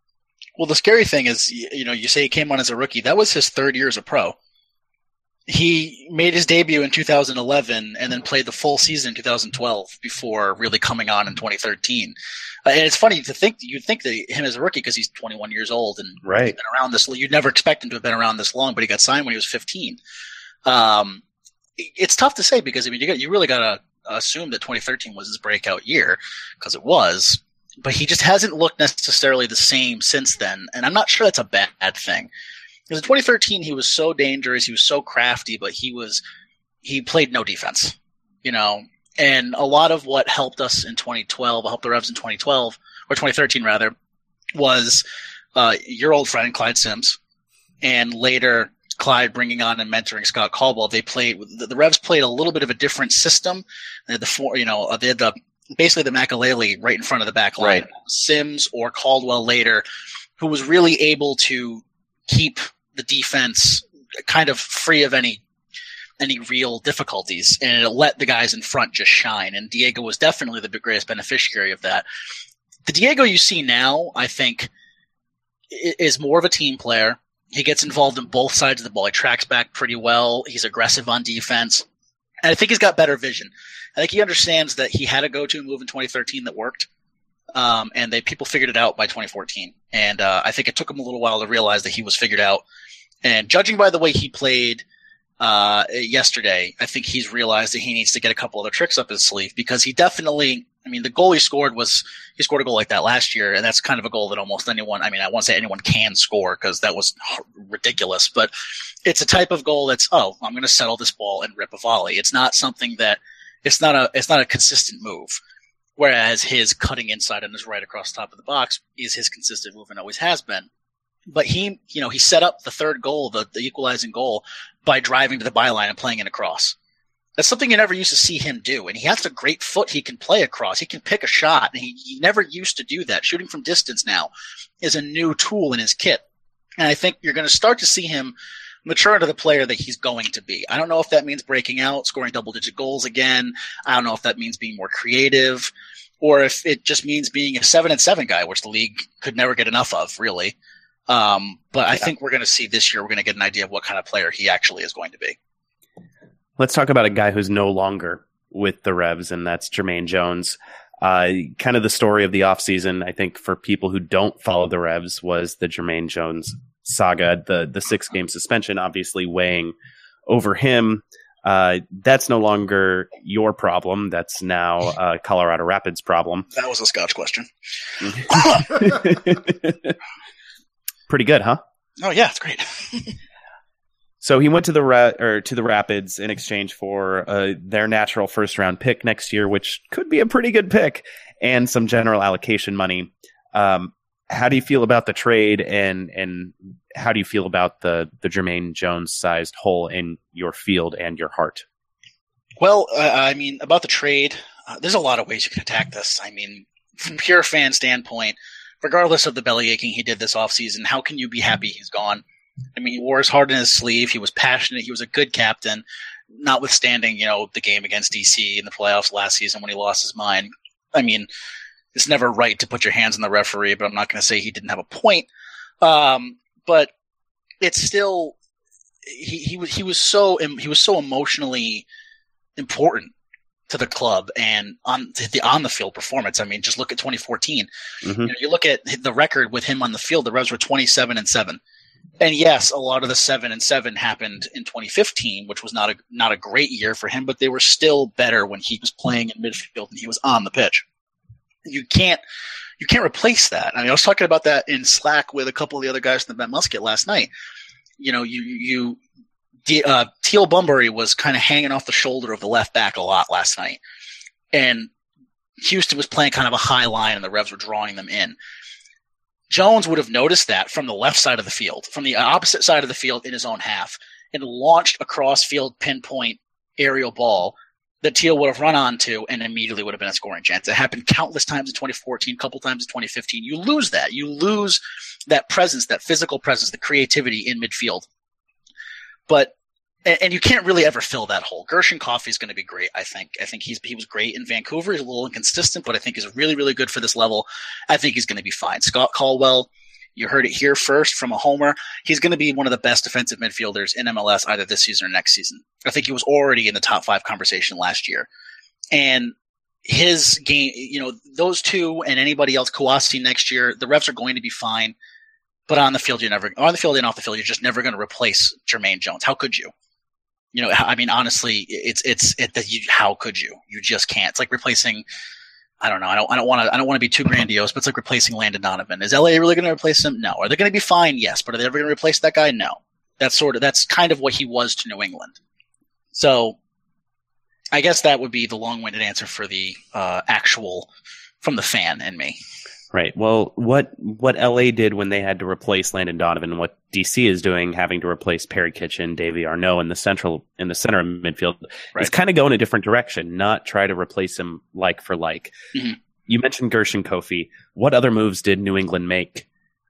Well, the scary thing is, you know, you say he came on as a rookie. That was his third year as a pro. He made his debut in 2011 and then played the full season in 2012 before really coming on in 2013. Uh, and it's funny to think you'd think that him as a rookie because he's 21 years old and right. been around this. You'd never expect him to have been around this long, but he got signed when he was 15. Um, it's tough to say because I mean you got, you really got to assume that 2013 was his breakout year because it was, but he just hasn't looked necessarily the same since then, and I'm not sure that's a bad thing. Because in 2013 he was so dangerous, he was so crafty, but he was he played no defense, you know. And a lot of what helped us in 2012, helped the Revs in 2012 or 2013 rather, was uh, your old friend Clyde Simms, and later Clyde bringing on and mentoring Scott Caldwell, they played the, the Revs played a little bit of a different system. They had the four, you know, they had the basically the Makelele right in front of the back line. Right. Simms or Caldwell later, who was really able to keep the defense kind of free of any any real difficulties, and it let the guys in front just shine. And Diego was definitely the greatest beneficiary of that. The Diego you see now, I think, is more of a team player. He gets involved in both sides of the ball. He tracks back pretty well. He's aggressive on defense. And I think he's got better vision. I think he understands that he had a go-to move in 2013 that worked. Um, and they people figured it out by 2014. And uh, I think it took him a little while to realize that he was figured out. And judging by the way he played uh, yesterday, I think he's realized that he needs to get a couple other tricks up his sleeve because he definitely I mean, the goal he scored was he scored a goal like that last year, and that's kind of a goal that almost anyone. I mean, I won't say anyone can score because that was ridiculous, but it's a type of goal that's oh, I'm going to settle this ball and rip a volley. It's not something that it's not a it's not a consistent move. Whereas his cutting inside and his right across the top of the box is his consistent move and always has been. But he, you know, he set up the third goal, the, the equalizing goal, by driving to the byline and playing it across. That's something you never used to see him do. And he has a great foot he can play across. He can pick a shot. And he, he never used to do that. Shooting from distance now is a new tool in his kit. And I think you're going to start to see him mature into the player that he's going to be. I don't know if that means breaking out, scoring double digit goals again. I don't know if that means being more creative or if it just means being a seven and seven guy, which the league could never get enough of, really. Um, but I think we're going to see this year, we're going to get an idea of what kind of player he actually is going to be. Let's talk about a guy who's no longer with the Revs, and that's Jermaine Jones. Uh, kind of the story of the offseason, I think, for people who don't follow the Revs, was the Jermaine Jones saga, the the six game suspension, obviously weighing over him. Uh, that's no longer your problem. That's now uh, Colorado Rapids' problem. That was a Scotch question. Pretty good, huh? Oh yeah, it's great. So he went to the Ra- or to the Rapids in exchange for uh, their natural first round pick next year, which could be a pretty good pick, and some general allocation money. Um, how do you feel about the trade, and and how do you feel about the the Jermaine Jones sized hole in your field and your heart? Well, uh, I mean, about the trade, uh, there's a lot of ways you can attack this. I mean, from pure fan standpoint, regardless of the belly aching he did this offseason, how can you be happy he's gone? I mean, he wore his heart in his sleeve. He was passionate. He was a good captain, notwithstanding, you know, the game against DC in the playoffs last season when he lost his mind. I mean, it's never right to put your hands on the referee, but I'm not going to say he didn't have a point. Um, but it's still he he was he was so he was so emotionally important to the club and on the on the field performance. I mean, just look at 2014. Mhm. You, know, you look at the record with him on the field. The Revs were 27 and seven. And yes, a lot of the seven and seven happened in 2015, which was not a not a great year for him, but they were still better when he was playing in midfield and he was on the pitch. You can't you can't replace that. I mean, I was talking about that in Slack with a couple of the other guys in the Bent Musket last night. You know, you you uh, Teal Bunbury was kind of hanging off the shoulder of the left back a lot last night, and Houston was playing kind of a high line, and the Revs were drawing them in. Jones would have noticed that from the left side of the field, from the opposite side of the field in his own half, and launched a cross field pinpoint aerial ball that Teal would have run onto and immediately would have been a scoring chance. It happened countless times in 2014, a couple times in 2015. You lose that. You lose that presence, that physical presence, the creativity in midfield. But and, you can't really ever fill that hole. Gershon Koffie is going to be great. I think. I think he's he was great in Vancouver. He's a little inconsistent, but I think he's really really good for this level. I think he's going to be fine. Scott Caldwell. You heard it here first from a homer. He's going to be one of the best defensive midfielders in MLS either this season or next season. I think he was already in the top five conversation last year. And his game, you know, those two and anybody else, Kouassi next year, the refs are going to be fine. But on the field, you're never on the field and off the field, you're just never going to replace Jermaine Jones. How could you? You know, I mean, honestly, it's it's it that you. How could you? You just can't. It's like replacing. I don't know. I don't. I don't want to. I don't want to be too grandiose, but it's like replacing Landon Donovan. Is LA really going to replace him? No. Are they going to be fine? Yes. But are they ever going to replace that guy? No. That's sort of. That's kind of what he was to New England. So, I guess that would be the long-winded answer for the uh, actual from the fan and me. Right. Well, what what LA did when they had to replace Landon Donovan, and what DC is doing, having to replace Perry Kitchen, Davy Arnaud in the central in the center of midfield, Right. is kind of going in a different direction. Not try to replace him like for like. Mhm. You mentioned Gershon Koffie. What other moves did New England make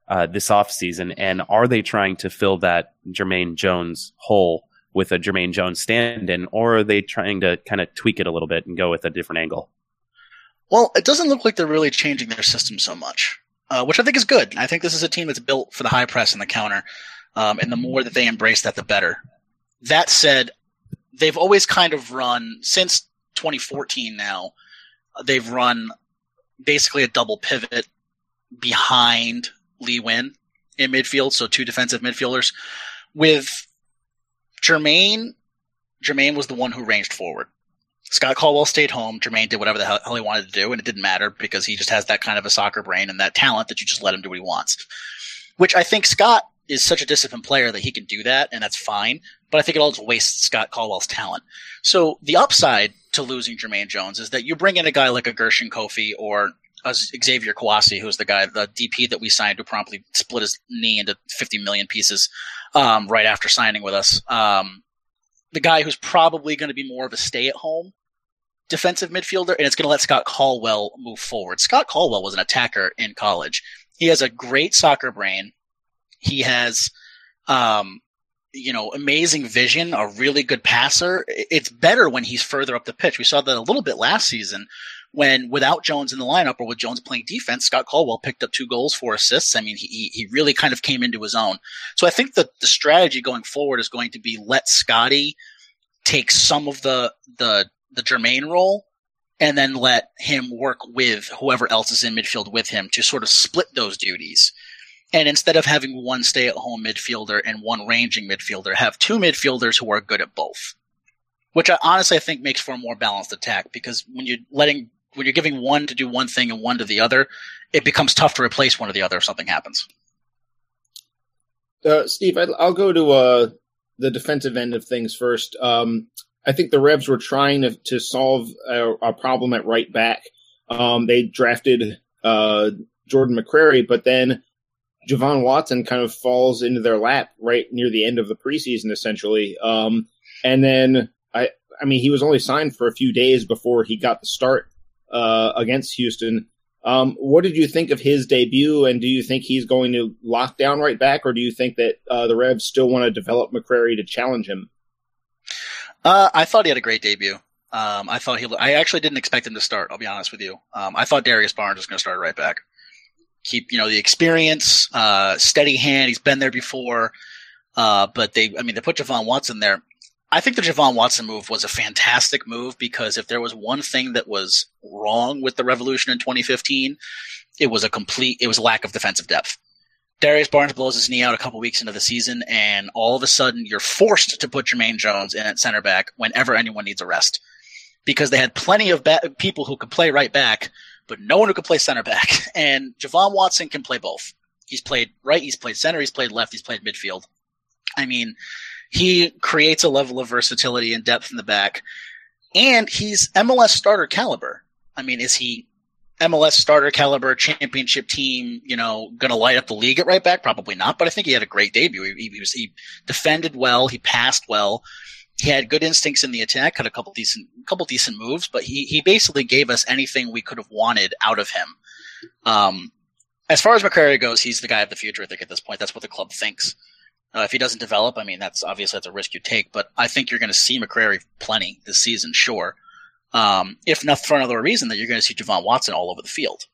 uh, this offseason, and are they trying to fill that Jermaine Jones hole with a Jermaine Jones stand-in, or are they trying to kind of tweak it a little bit and go with a different angle? Well, it doesn't look like they're really changing their system so much, uh, which I think is good. I think this is a team that's built for the high press and the counter, um, and the more that they embrace that, the better. That said, they've always kind of run since 2014. Now they've run basically a double pivot behind Lee Nguyen in midfield, so two defensive midfielders. With Jermaine, Jermaine was the one who ranged forward. Scott Caldwell stayed home. Jermaine did whatever the hell, he wanted to do, and it didn't matter because he just has that kind of a soccer brain and that talent that you just let him do what he wants. Which I think Scott is such a disciplined player that he can do that, and that's fine. But I think it also wastes Scott Caldwell's talent. So the upside to losing Jermaine Jones is that you bring in a guy like a Gershon Koffie or Xavier Kouassi, who's the guy, the DP that we signed, who promptly split his knee into 50 million pieces um, right after signing with us. Um, the guy who's probably going to be more of a stay at home defensive midfielder, and it's going to let Scott Caldwell move forward. Scott Caldwell was an attacker in college. He has a great soccer brain. He has, um, you know, amazing vision, a really good passer. It's better when he's further up the pitch. We saw that a little bit last season when without Jones in the lineup or with Jones playing defense, Scott Caldwell picked up two goals, four assists. I mean, he, he really kind of came into his own. So I think that the strategy going forward is going to be let Scotty take some of the, the, the Jermaine role and then let him work with whoever else is in midfield with him to sort of split those duties. And instead of having one stay at home midfielder and one ranging midfielder, have two midfielders who are good at both. Which I honestly I think makes for a more balanced attack because when you're letting when you're giving one to do one thing and one to the other, it becomes tough to replace one or the other if something happens. Uh, Steve, I'd, I'll go to uh, the defensive end of things first. Um, I think the Revs were trying to, to solve a, a problem at right back. Um, they drafted uh, Jordan McCrary, but then Je-Vaughn Watson kind of falls into their lap right near the end of the preseason, essentially. Um, and then I, I mean, he was only signed for a few days before he got the start uh, against Houston. Um, what did you think of his debut, and do you think he's going to lock down right back, or do you think that uh, the Revs still want to develop McCrary to challenge him? Uh, I thought he had a great debut. Um, I thought he. I actually didn't expect him to start. I'll be honest with you. Um, I thought Darius Barnes was going to start right back. Keep you know the experience, uh, steady hand. He's been there before. Uh, but they, I mean, they put Je-Vaughn Watson there. I think the Je-Vaughn Watson move was a fantastic move because if there was one thing that was wrong with the Revolution in 2015, it was a complete, it was lack of defensive depth. Darius Barnes blows his knee out a couple weeks into the season, and all of a sudden you're forced to put Jermaine Jones in at center back whenever anyone needs a rest. Because they had plenty of ba- people who could play right back, but no one who could play center back. And Je-Vaughn Watson can play both. He's played right, he's played center, he's played left, he's played midfield. I mean, he creates a level of versatility and depth in the back, and he's MLS starter caliber. I mean, is he MLS starter caliber championship team, you know, going to light up the league at right back? Probably not, but I think he had a great debut. He, he, was, he defended well. He passed well. He had good instincts in the attack, had a couple decent, couple decent moves, but he, he basically gave us anything we could have wanted out of him. Um, as far as McCrary goes, he's the guy of the future. I think at this point, that's what the club thinks. Uh, if he doesn't develop, I mean, that's obviously that's a risk you take, but I think you're going to see McCrary plenty this season, sure. Um, if not for another reason, that you're going to see Je-Vaughn Watson all over the field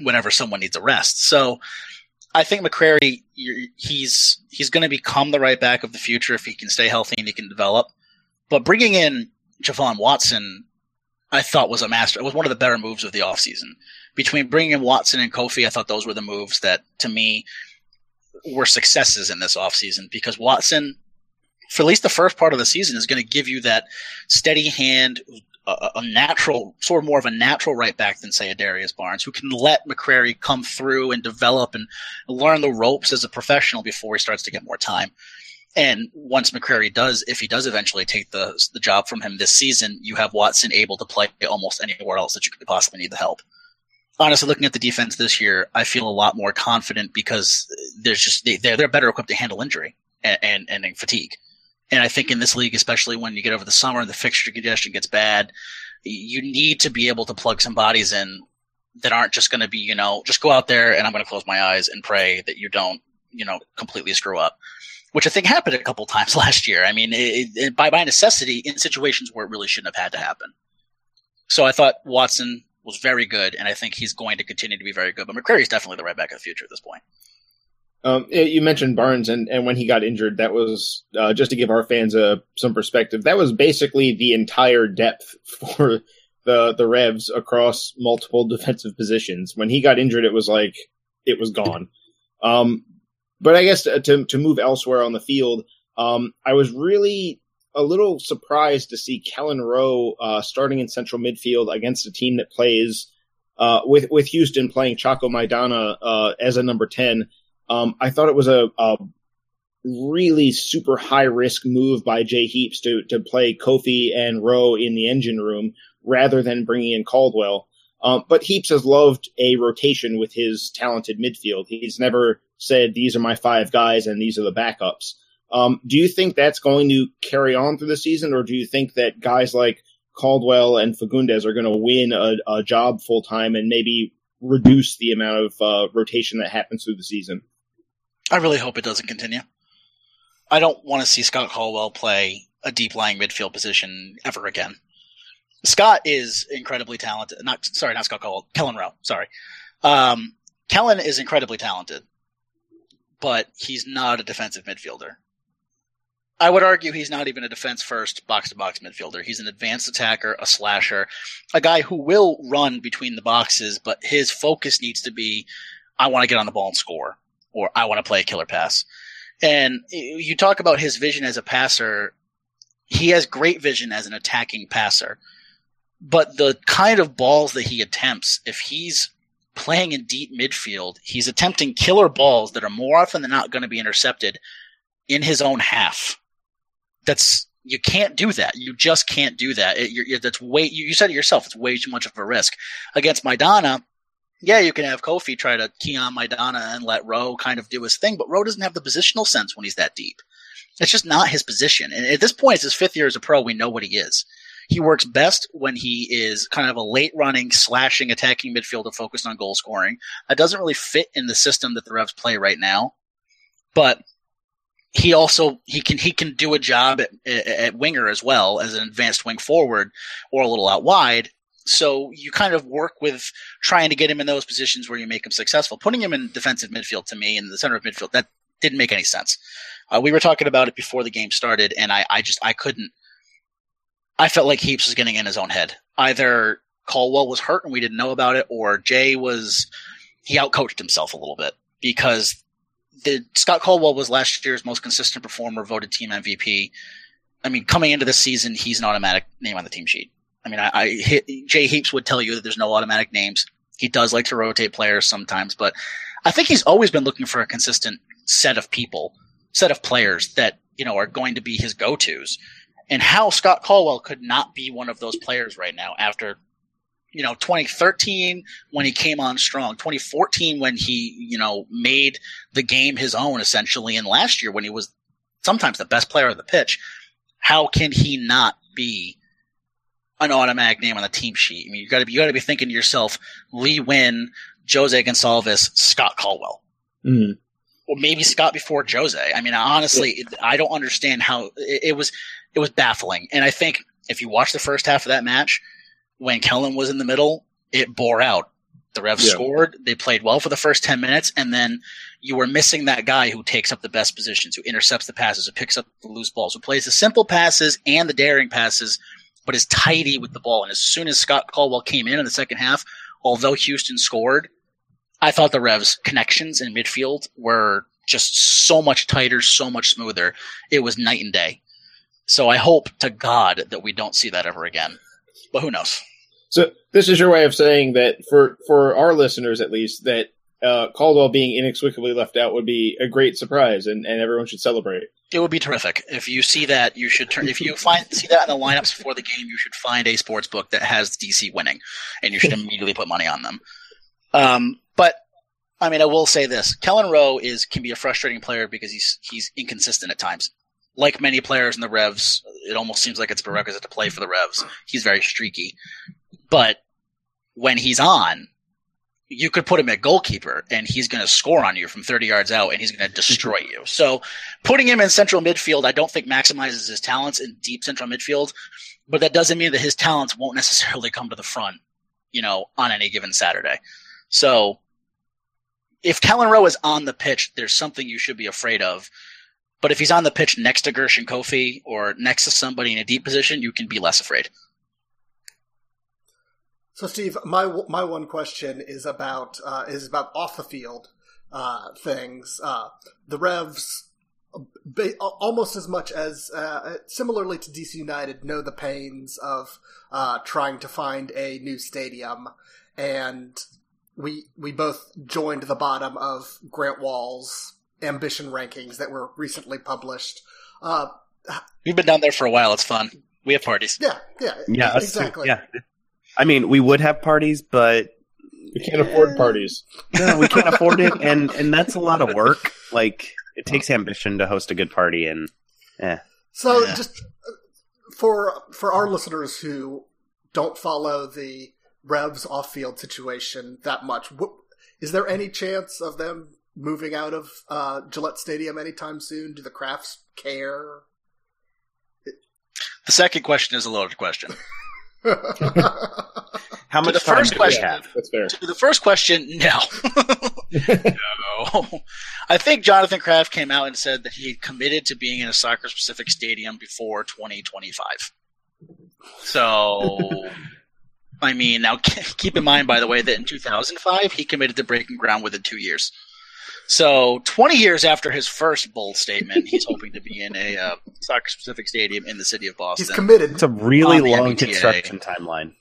whenever someone needs a rest. So I think McCrary, he's he's going to become the right back of the future if he can stay healthy and he can develop. But bringing in Je-Vaughn Watson, I thought was a master. It was one of the better moves of the offseason. Between bringing in Watson and Koffie, I thought those were the moves that, to me, were successes in this offseason because Watson, for at least the first part of the season, is going to give you that steady hand, a, a, natural, sort of more of a natural right back than say a Darius Barnes, who can let McCrary come through and develop and learn the ropes as a professional before he starts to get more time. And once McCrary does, if he does eventually take the the job from him this season, you have Watson able to play almost anywhere else that you could possibly need the help honestly, looking at the defense this year, I feel a lot more confident because there's just they, they're they're better equipped to handle injury and, and, and fatigue. And I think in this league, especially when you get over the summer and the fixture congestion gets bad, you need to be able to plug some bodies in that aren't just going to be, you know, just go out there and I'm going to close my eyes and pray that you don't, you know, completely screw up. Which I think happened a couple times last year. I mean, it, it, by by necessity, in situations where it really shouldn't have had to happen. So I thought Watson was very good, and I think he's going to continue to be very good. But McCrary is definitely the right back of the future at this point. Um, you mentioned Barnes, and, and when he got injured, that was uh, just to give our fans uh, some perspective. That was basically the entire depth for the the Revs across multiple defensive positions. When he got injured, it was like it was gone. Um, but I guess to, to, to move elsewhere on the field, um, I was really a little surprised to see Kelyn Rowe uh, starting in central midfield against a team that plays uh, with with Houston playing Chaco Maidana uh, as a number ten. Um, I thought it was a, a, really super high risk move by Jay Heaps to to play Koffie and Rowe in the engine room rather than bringing in Caldwell. Um, but Heaps has loved a rotation with his talented midfield. He's never said these are my five guys and these are the backups. Um, do you think that's going to carry on through the season, or do you think that guys like Caldwell and Fagundez are going to win a, a job full time and maybe reduce the amount of uh, rotation that happens through the season? I really hope it doesn't continue. I don't want to see Scott Caldwell play a deep lying midfield position ever again. Scott is incredibly talented. Not sorry, not Scott Caldwell. Kelyn Rowe. Sorry. Um, Kelyn is incredibly talented, but he's not a defensive midfielder. I would argue he's not even a defense first box to box midfielder. He's an advanced attacker, a slasher, a guy who will run between the boxes, but his focus needs to be I want to get on the ball and score, or I want to play a killer pass. And you talk about his vision as a passer. He has great vision as an attacking passer, but the kind of balls that he attempts, if he's playing in deep midfield, he's attempting killer balls that are more often than not going to be intercepted in his own half that's you can't do that. You just can't do that. It, you're, that's way. You, you, said it yourself. It's way too much of a risk against Maidana. Yeah, you can have Koffie try to key on Maidana and let Rowe kind of do his thing, but Rowe doesn't have the positional sense when he's that deep. It's just not his position. And at this point, it's his fifth year as a pro. We know what he is. He works best when he is kind of a late running, slashing, attacking midfielder focused on goal scoring. That doesn't really fit in the system that the Revs play right now. But he also he can he can do a job at, at winger as well as an advanced wing forward or a little out wide. So you kind of work with trying to get him in those positions where you make him successful. Putting him in defensive midfield to me in the center of midfield that didn't make any sense. Uh, we were talking about it before the game started, and I, I just I couldn't. I felt like Heaps was getting in his own head. Either Caldwell was hurt and we didn't know about it, or Jay was he outcoached himself a little bit because the Scott Caldwell was last year's most consistent performer, voted team MVP. I mean, coming into the season, he's an automatic name on the team sheet. I mean, I, I hit, Jay Heaps would tell you that there's no automatic names. He does like to rotate players sometimes, but I think he's always been looking for a consistent set of people, set of players that you know are going to be his go-tos. And how Scott Caldwell could not be one of those players right now after you know 2013 when he came on strong 2014 when he you know made the game his own essentially and last year when he was sometimes the best player of the pitch how can he not be an automatic name on the team sheet i mean you got to be you got to be thinking to yourself lee Nguyen jose gonçalves scott caldwell Mm. or maybe scott before jose i mean honestly i don't understand how it, it was it was baffling and i think if you watch the first half of that match when Kelyn was in the middle, it bore out. The Revs Yeah. scored. They played well for the first 10 minutes, and then you were missing that guy who takes up the best positions, who intercepts the passes, who picks up the loose balls, who plays the simple passes and the daring passes, but is tidy with the ball. And as soon as Scott Caldwell came in in the second half, although Houston scored, I thought the Revs' connections in midfield were just so much tighter, so much smoother. It was night and day. So I hope to God that we don't see that ever again. But who knows? So this is your way of saying that for for our listeners at least that uh, Caldwell being inexplicably left out would be a great surprise and, and everyone should celebrate. It would be terrific if you see that. You should turn if you find see that in the lineups before the game. You should find a sports book that has DC winning, and you should immediately put money on them. Um, but I mean, I will say this: Kelyn Rowe is can be a frustrating player because he's he's inconsistent at times. Like many players in the Revs, it almost seems like it's prerequisite to play for the Revs. He's very streaky, but when he's on, you could put him at goalkeeper and he's going to score on you from 30 yards out and he's going to destroy mm-hmm. you. So putting him in central midfield, I don't think maximizes his talents in deep central midfield, but that doesn't mean that his talents won't necessarily come to the front, you know, on any given Saturday. So if Kelyn Rowe is on the pitch, there's something you should be afraid of. But if he's on the pitch next to Gershon Koffie or next to somebody in a deep position, you can be less afraid. So, Steve, my my one question is about uh, is about off the field uh, things. Uh, the Revs, ba- almost as much as uh, similarly to DC United, know the pains of uh, trying to find a new stadium, and we we both joined the bottom of Grant Wahl's ambition rankings that were recently published. Uh, We've been down there for a while. It's fun. We have parties. yeah, yeah, Yeah, exactly. Yeah. I mean, we would have parties, but We can't afford parties. no, we can't afford it, and and that's a lot of work. Like it takes ambition to host a good party, and eh. So Yeah. just uh, for for our listeners who don't follow the Revs off field situation that much, wh- is there any chance of them moving out of uh, Gillette Stadium anytime soon? Do the Krafts care? The second question is a loaded question. how To much the time first question- we have? That's fair. To the first question, no. no. I think Jonathan Kraft came out and said that he had committed to being in a soccer specific stadium before 2025. So, I mean, now keep in mind, by the way, that in 2005, he committed to breaking ground within two years. So, 20 years after his first bold statement, he's hoping to be in a uh, soccer specific stadium in the city of Boston. He's committed. It's a really long MBTA. construction timeline.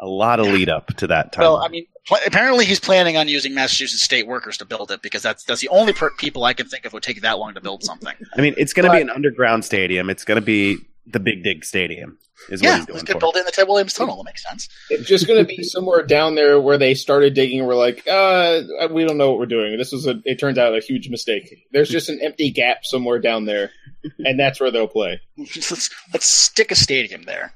A lot of lead up to that time. Well, I mean, pl- apparently he's planning on using Massachusetts state workers to build it because that's that's the only per- people I can think of would take that long to build something. I mean, it's going to be an underground stadium. It's going to be the Big Dig Stadium. Is what yeah, he's he's going going to for. build in the Ted Williams Tunnel. That makes sense. It's just going to be somewhere down there where they started digging and we're like, uh, we don't know what we're doing. This was a, it turns out a huge mistake. There's just an empty gap somewhere down there, and that's where they'll play. let's let's stick a stadium there.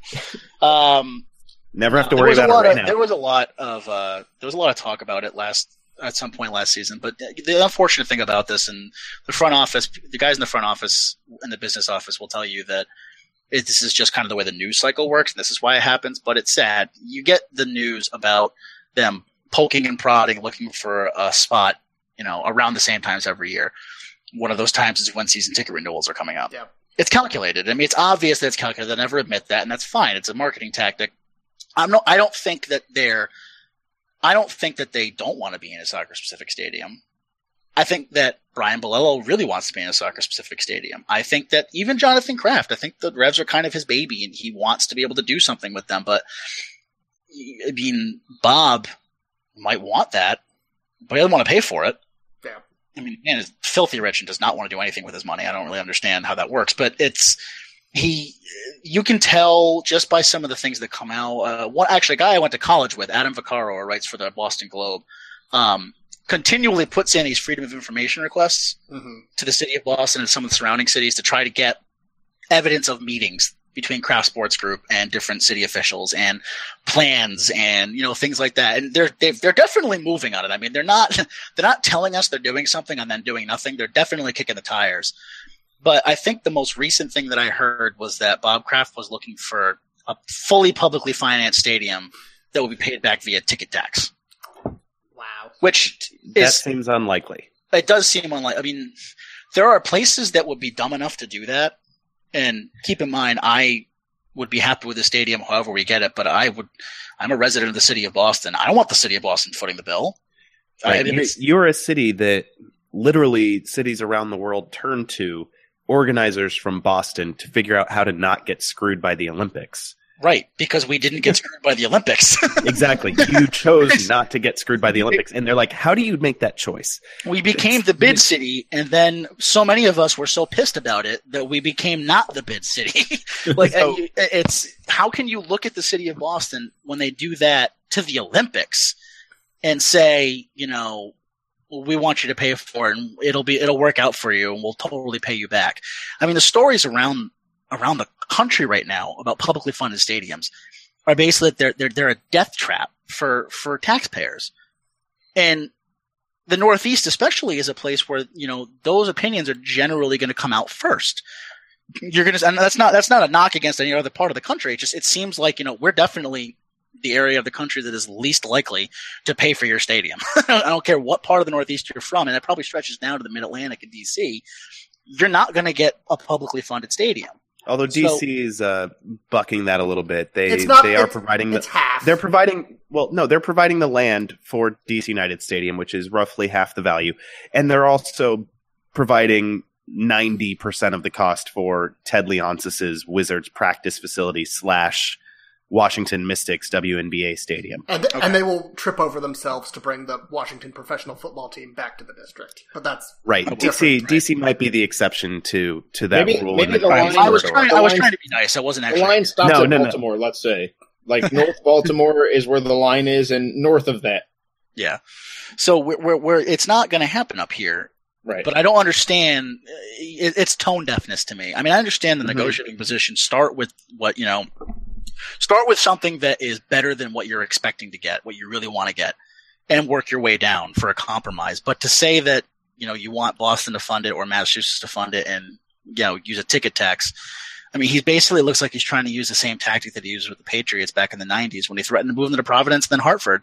Um, Never have to worry about it right of, now. There was a lot of uh, there was a lot of talk about it last at some point last season. But the unfortunate thing about this, and the front office, the guys in the front office and the business office will tell you that it, this is just kind of the way the news cycle works, and this is why it happens. But it's sad. You get the news about them poking and prodding, looking for a spot, you know, around the same times every year. one of those times is when season ticket renewals are coming up. Yeah. It's calculated. I mean, it's obvious that it's calculated. They never admit that, and that's fine. It's a marketing tactic. I'm no. I don't think that they're. I don't think that they don't want to be in a soccer specific stadium. I think that Brian Bilello really wants to be in a soccer specific stadium. I think that even Jonathan Kraft, I think the Revs are kind of his baby and he wants to be able to do something with them. But I mean, Bob might want that, but he doesn't want to pay for it. Yeah. I mean, man, is filthy rich and does not want to do anything with his money. I don't really understand how that works, but it's he. You can tell just by some of the things that come out. Uh, one actually, a guy I went to college with, Adam Vaccaro, writes for the Boston Globe, um, continually puts in these freedom of information requests hmm to the city of Boston and some of the surrounding cities to try to get evidence of meetings between Kraft Sports Group and different city officials and plans and you know things like that. And they're they've, they're definitely moving on it. I mean, they're not they're not telling us they're doing something and then doing nothing. They're definitely kicking the tires. But I think the most recent thing that I heard was that Bob Kraft was looking for a fully publicly financed stadium that will be paid back via ticket tax. Which That is seems unlikely. it does seem unlikely. I mean, there are places that would be dumb enough to do that. And keep in mind, I would be happy with the stadium, however we get it. But I would, I'm a resident of the city of Boston. I don't want the city of Boston footing the bill. I mean, You're, you're a city that literally cities around the world turn to organizers from Boston to figure out how to not get screwed by the Olympics. Right, because we didn't get screwed by the Olympics. Exactly. You chose not to get screwed by the Olympics. And they're like, how do you make that choice? we became the bid city, and then so many of us were so pissed about it that we became not the bid city. like So- you- it's how can you look at the city of Boston when they do that to the Olympics and say, you know, we want you to pay for it and it'll be it'll work out for you and we'll totally pay you back. I mean, the stories around around the country right now about publicly funded stadiums are basically that they're they're they're a death trap for for taxpayers. And the Northeast, especially, is a place where you know those opinions are generally going to come out first. You're going to, and that's not that's not a knock against any other part of the country. It just it seems like you know we're definitely the area of the country that is least likely to pay for your stadium. I don't care what part of the Northeast you're from, and that probably stretches down to the Mid Atlantic and DC. You're not going to get a publicly funded stadium. Although So- DC is uh, bucking that a little bit. They not- they are providing the, half. they're providing well no they're providing the land for DC United Stadium which is roughly half the value and they're also providing 90% of the cost for Ted Leonsis's Wizards practice facility slash Washington Mystics WNBA stadium. and, and they will trip over themselves to bring the Washington professional football team back to the district. But that's Right. DC right. DC might be the exception to to that Maybe- rule maybe the the line- I was trying. The I was trying to be nice. I wasn't The actually. line stops No, at no, no. Baltimore, let's say. Like North Baltimore is where the line is, and north of that. Yeah. So we're, we're, we're it's not going to happen up here. Right. But I don't understand. It, it's tone deafness to me. I mean, I understand the Mhm. negotiating position. Start with what you know. Start with something that is better than what you're expecting to get, what you really want to get, and work your way down for a compromise. But to say that you know you want Boston to fund it or Massachusetts to fund it, and you know use a ticket tax. I mean, he basically looks like he's trying to use the same tactic that he used with the Patriots back in the '90s when he threatened to move them to Providence then Hartford.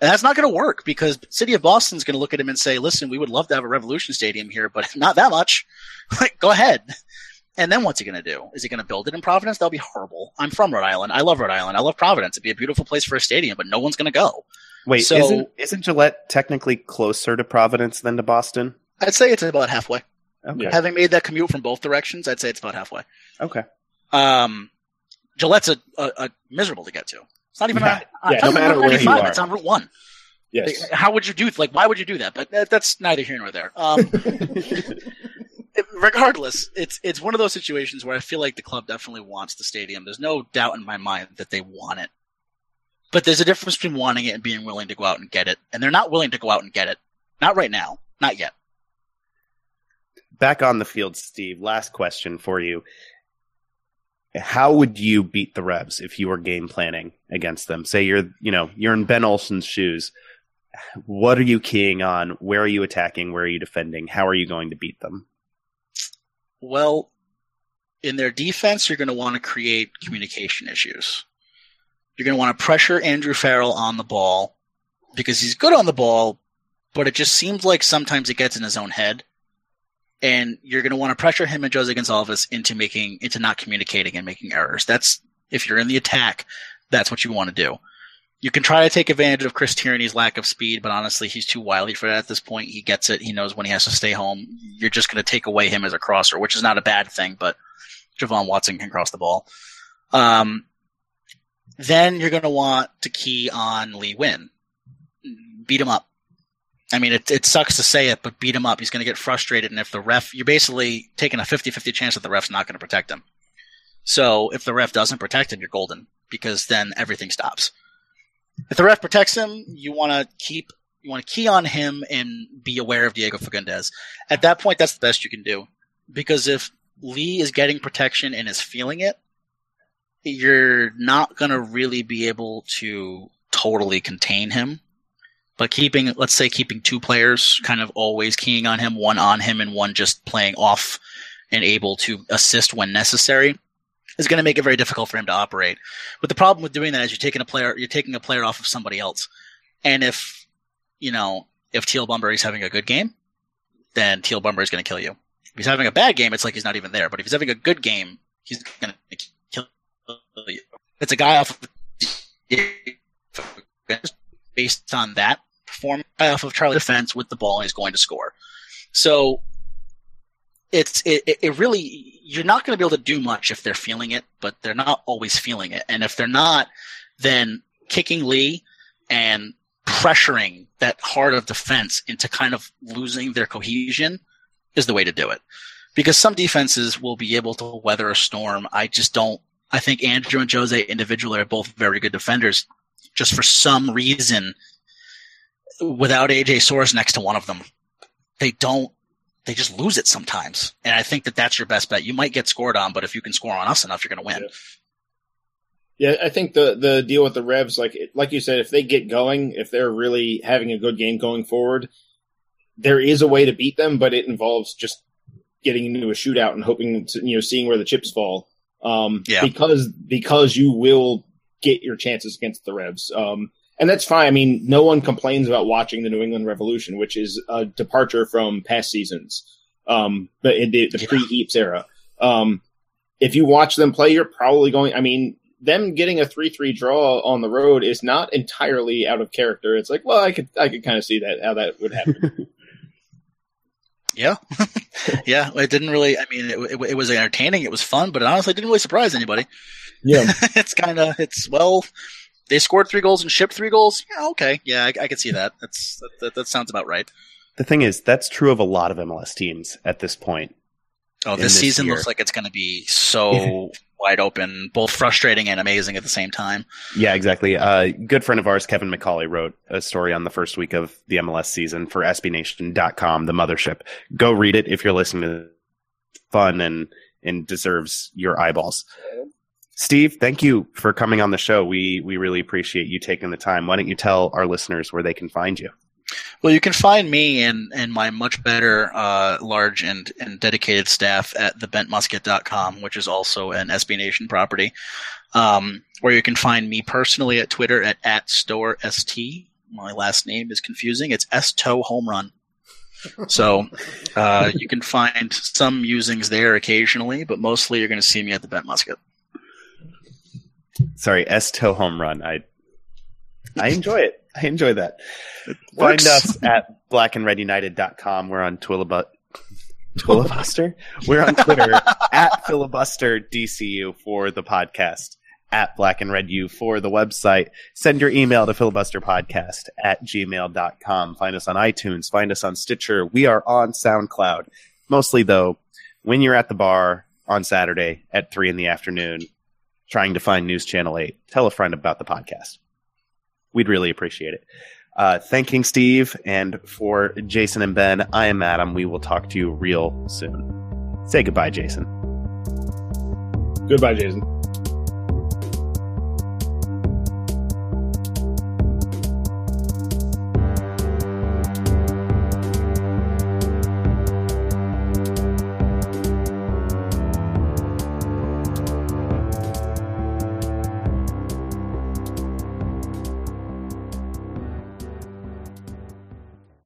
And that's not going to work because City of Boston's going to look at him and say, "Listen, we would love to have a Revolution Stadium here, but not that much. like, go ahead." And then what's he going to do? Is he going to build it in Providence? That'll be horrible. I'm from Rhode Island. I love Rhode Island. I love Providence. It'd be a beautiful place for a stadium, but no one's going to go. Wait, So- isn't isn't Gillette technically closer to Providence than to Boston? I'd say it's about halfway. Okay. Having made that commute from both directions, I'd say it's about halfway. Okay. Um, Gillette's a, a, a miserable to get to. It's not even Yeah. on, Yeah, no matter where you 95, are. It's on Route One. yes. How would you do? Like, why would you do that? But that, that's neither here nor there. Um, regardless, it's it's one of those situations where I feel like the club definitely wants the stadium. There's no doubt in my mind that they want it, but there's a difference between wanting it and being willing to go out and get it. And they're not willing to go out and get it. Not right now. Not yet. Back on the field, Steve. Last question for you. How would you beat the Revs if you were game planning against them? Say you're, you know, you're in Ben Olsen's shoes. What are you keying on? Where are you attacking? Where are you defending? How are you going to beat them? Well, in their defense, you're going to want to create communication issues. You're going to want to pressure Andrew Farrell on the ball because he's good on the ball, but it just seems like sometimes it gets in his own head. and you're going to want to pressure him and Jose Gonzalez into making into not communicating and making errors. That's if you're in the attack, that's what you want to do. You can try to take advantage of Chris Tierney's lack of speed, but honestly, he's too wily for that at this point. He gets it. He knows when he has to stay home. You're just going to take away him as a crosser, which is not a bad thing, but Je-Vaughn Watson can cross the ball. Um, then you're going to want to key on Lee Nguyen. Beat him up. I mean, it, it sucks to say it, but beat him up. He's going to get frustrated. And if the ref, you're basically taking a 50 50 chance that the ref's not going to protect him. So if the ref doesn't protect him, you're golden because then everything stops. If the ref protects him, you want to keep, you want to key on him and be aware of Diego Fagundez. At that point, that's the best you can do. Because if Lee is getting protection and is feeling it, you're not going to really be able to totally contain him. But keeping, let's say, keeping two players kind of always keying on him, one on him and one just playing off and able to assist when necessary, is going to make it very difficult for him to operate. But the problem with doing that is you're taking a player, you're taking a player off of somebody else. And if, you know, if Teal Bunbury's having a good game, then Teal Bunbury's going to kill you. If he's having a bad game, it's like he's not even there. But if he's having a good game, he's going to kill you. It's a guy off of based on that performance off of Charlie Davies with the ball he's going to score. So it's it, it really you're not going to be able to do much if they're feeling it, but they're not always feeling it. And if they're not, then kicking Lee and pressuring that heart of defense into kind of losing their cohesion is the way to do it. Because some defenses will be able to weather a storm. I just don't. I think Andrew and Jose individually are both very good defenders. Just for some reason, without AJ Soares next to one of them, they don't they just lose it sometimes. And I think that that's your best bet. You might get scored on, but if you can score on us enough, you're going to win. Yeah. yeah. I think the the deal with the Revs, like like you said, if they get going, if they're really having a good game going forward, there is a way to beat them, but it involves just getting into a shootout and hoping to you know seeing where the chips fall. Um, yeah. because because you will get your chances against the Revs. Um, and that's fine. I mean, no one complains about watching the New England Revolution, which is a departure from past seasons, um, but in the, the pre-Heaps era. Um, if you watch them play, you're probably going. I mean, them getting a three-three draw on the road is not entirely out of character. It's like, well, I could I could kind of see that how that would happen. yeah, yeah. It didn't really. I mean, it, it, it was entertaining. It was fun, but it honestly didn't really surprise anybody. Yeah, it's kind of it's well they scored three goals and shipped three goals. Yeah, okay, yeah, I, I can see that. That's that, that, that, sounds about right. The thing is, that's true of a lot of MLS teams at this point. Oh, this, this season year. looks like it's going to be so wide open, both frustrating and amazing at the same time. Yeah, exactly. Uh, good friend of ours, Kevin McCauley, wrote a story on the first week of the MLS season for SBNation.com, the mothership. Go read it if you're listening to fun and and deserves your eyeballs. Steve, thank you for coming on the show. We we really appreciate you taking the time. Why don't you tell our listeners where they can find you? Well, you can find me and, and my much better, uh, large and, and dedicated staff at thebentmusket.com, which is also an SB Nation property. Um, where you can find me personally at Twitter at, at store st. My last name is confusing. It's S toe home run. So, uh, you can find some musings there occasionally, but mostly you're going to see me at the Bent Musket sorry, Esto home run. I I enjoy it. I enjoy that. Find us at blackandredunited.com. We're on Twillibut. Twilibuster? We're on Twitter at filibuster DCU for the podcast, at Black and Red U for the website. Send your email to filibusterpodcast at gmail.com. Find us on iTunes. Find us on Stitcher. We are on SoundCloud. Mostly, though, when you're at the bar on Saturday at 3 in the afternoon, trying to find News Channel 8, tell a friend about the podcast. We'd really appreciate it. Uh, thanking Steve and for Jason and Ben, I am Adam. We will talk to you real soon. Say goodbye, Jason. Goodbye, Jason.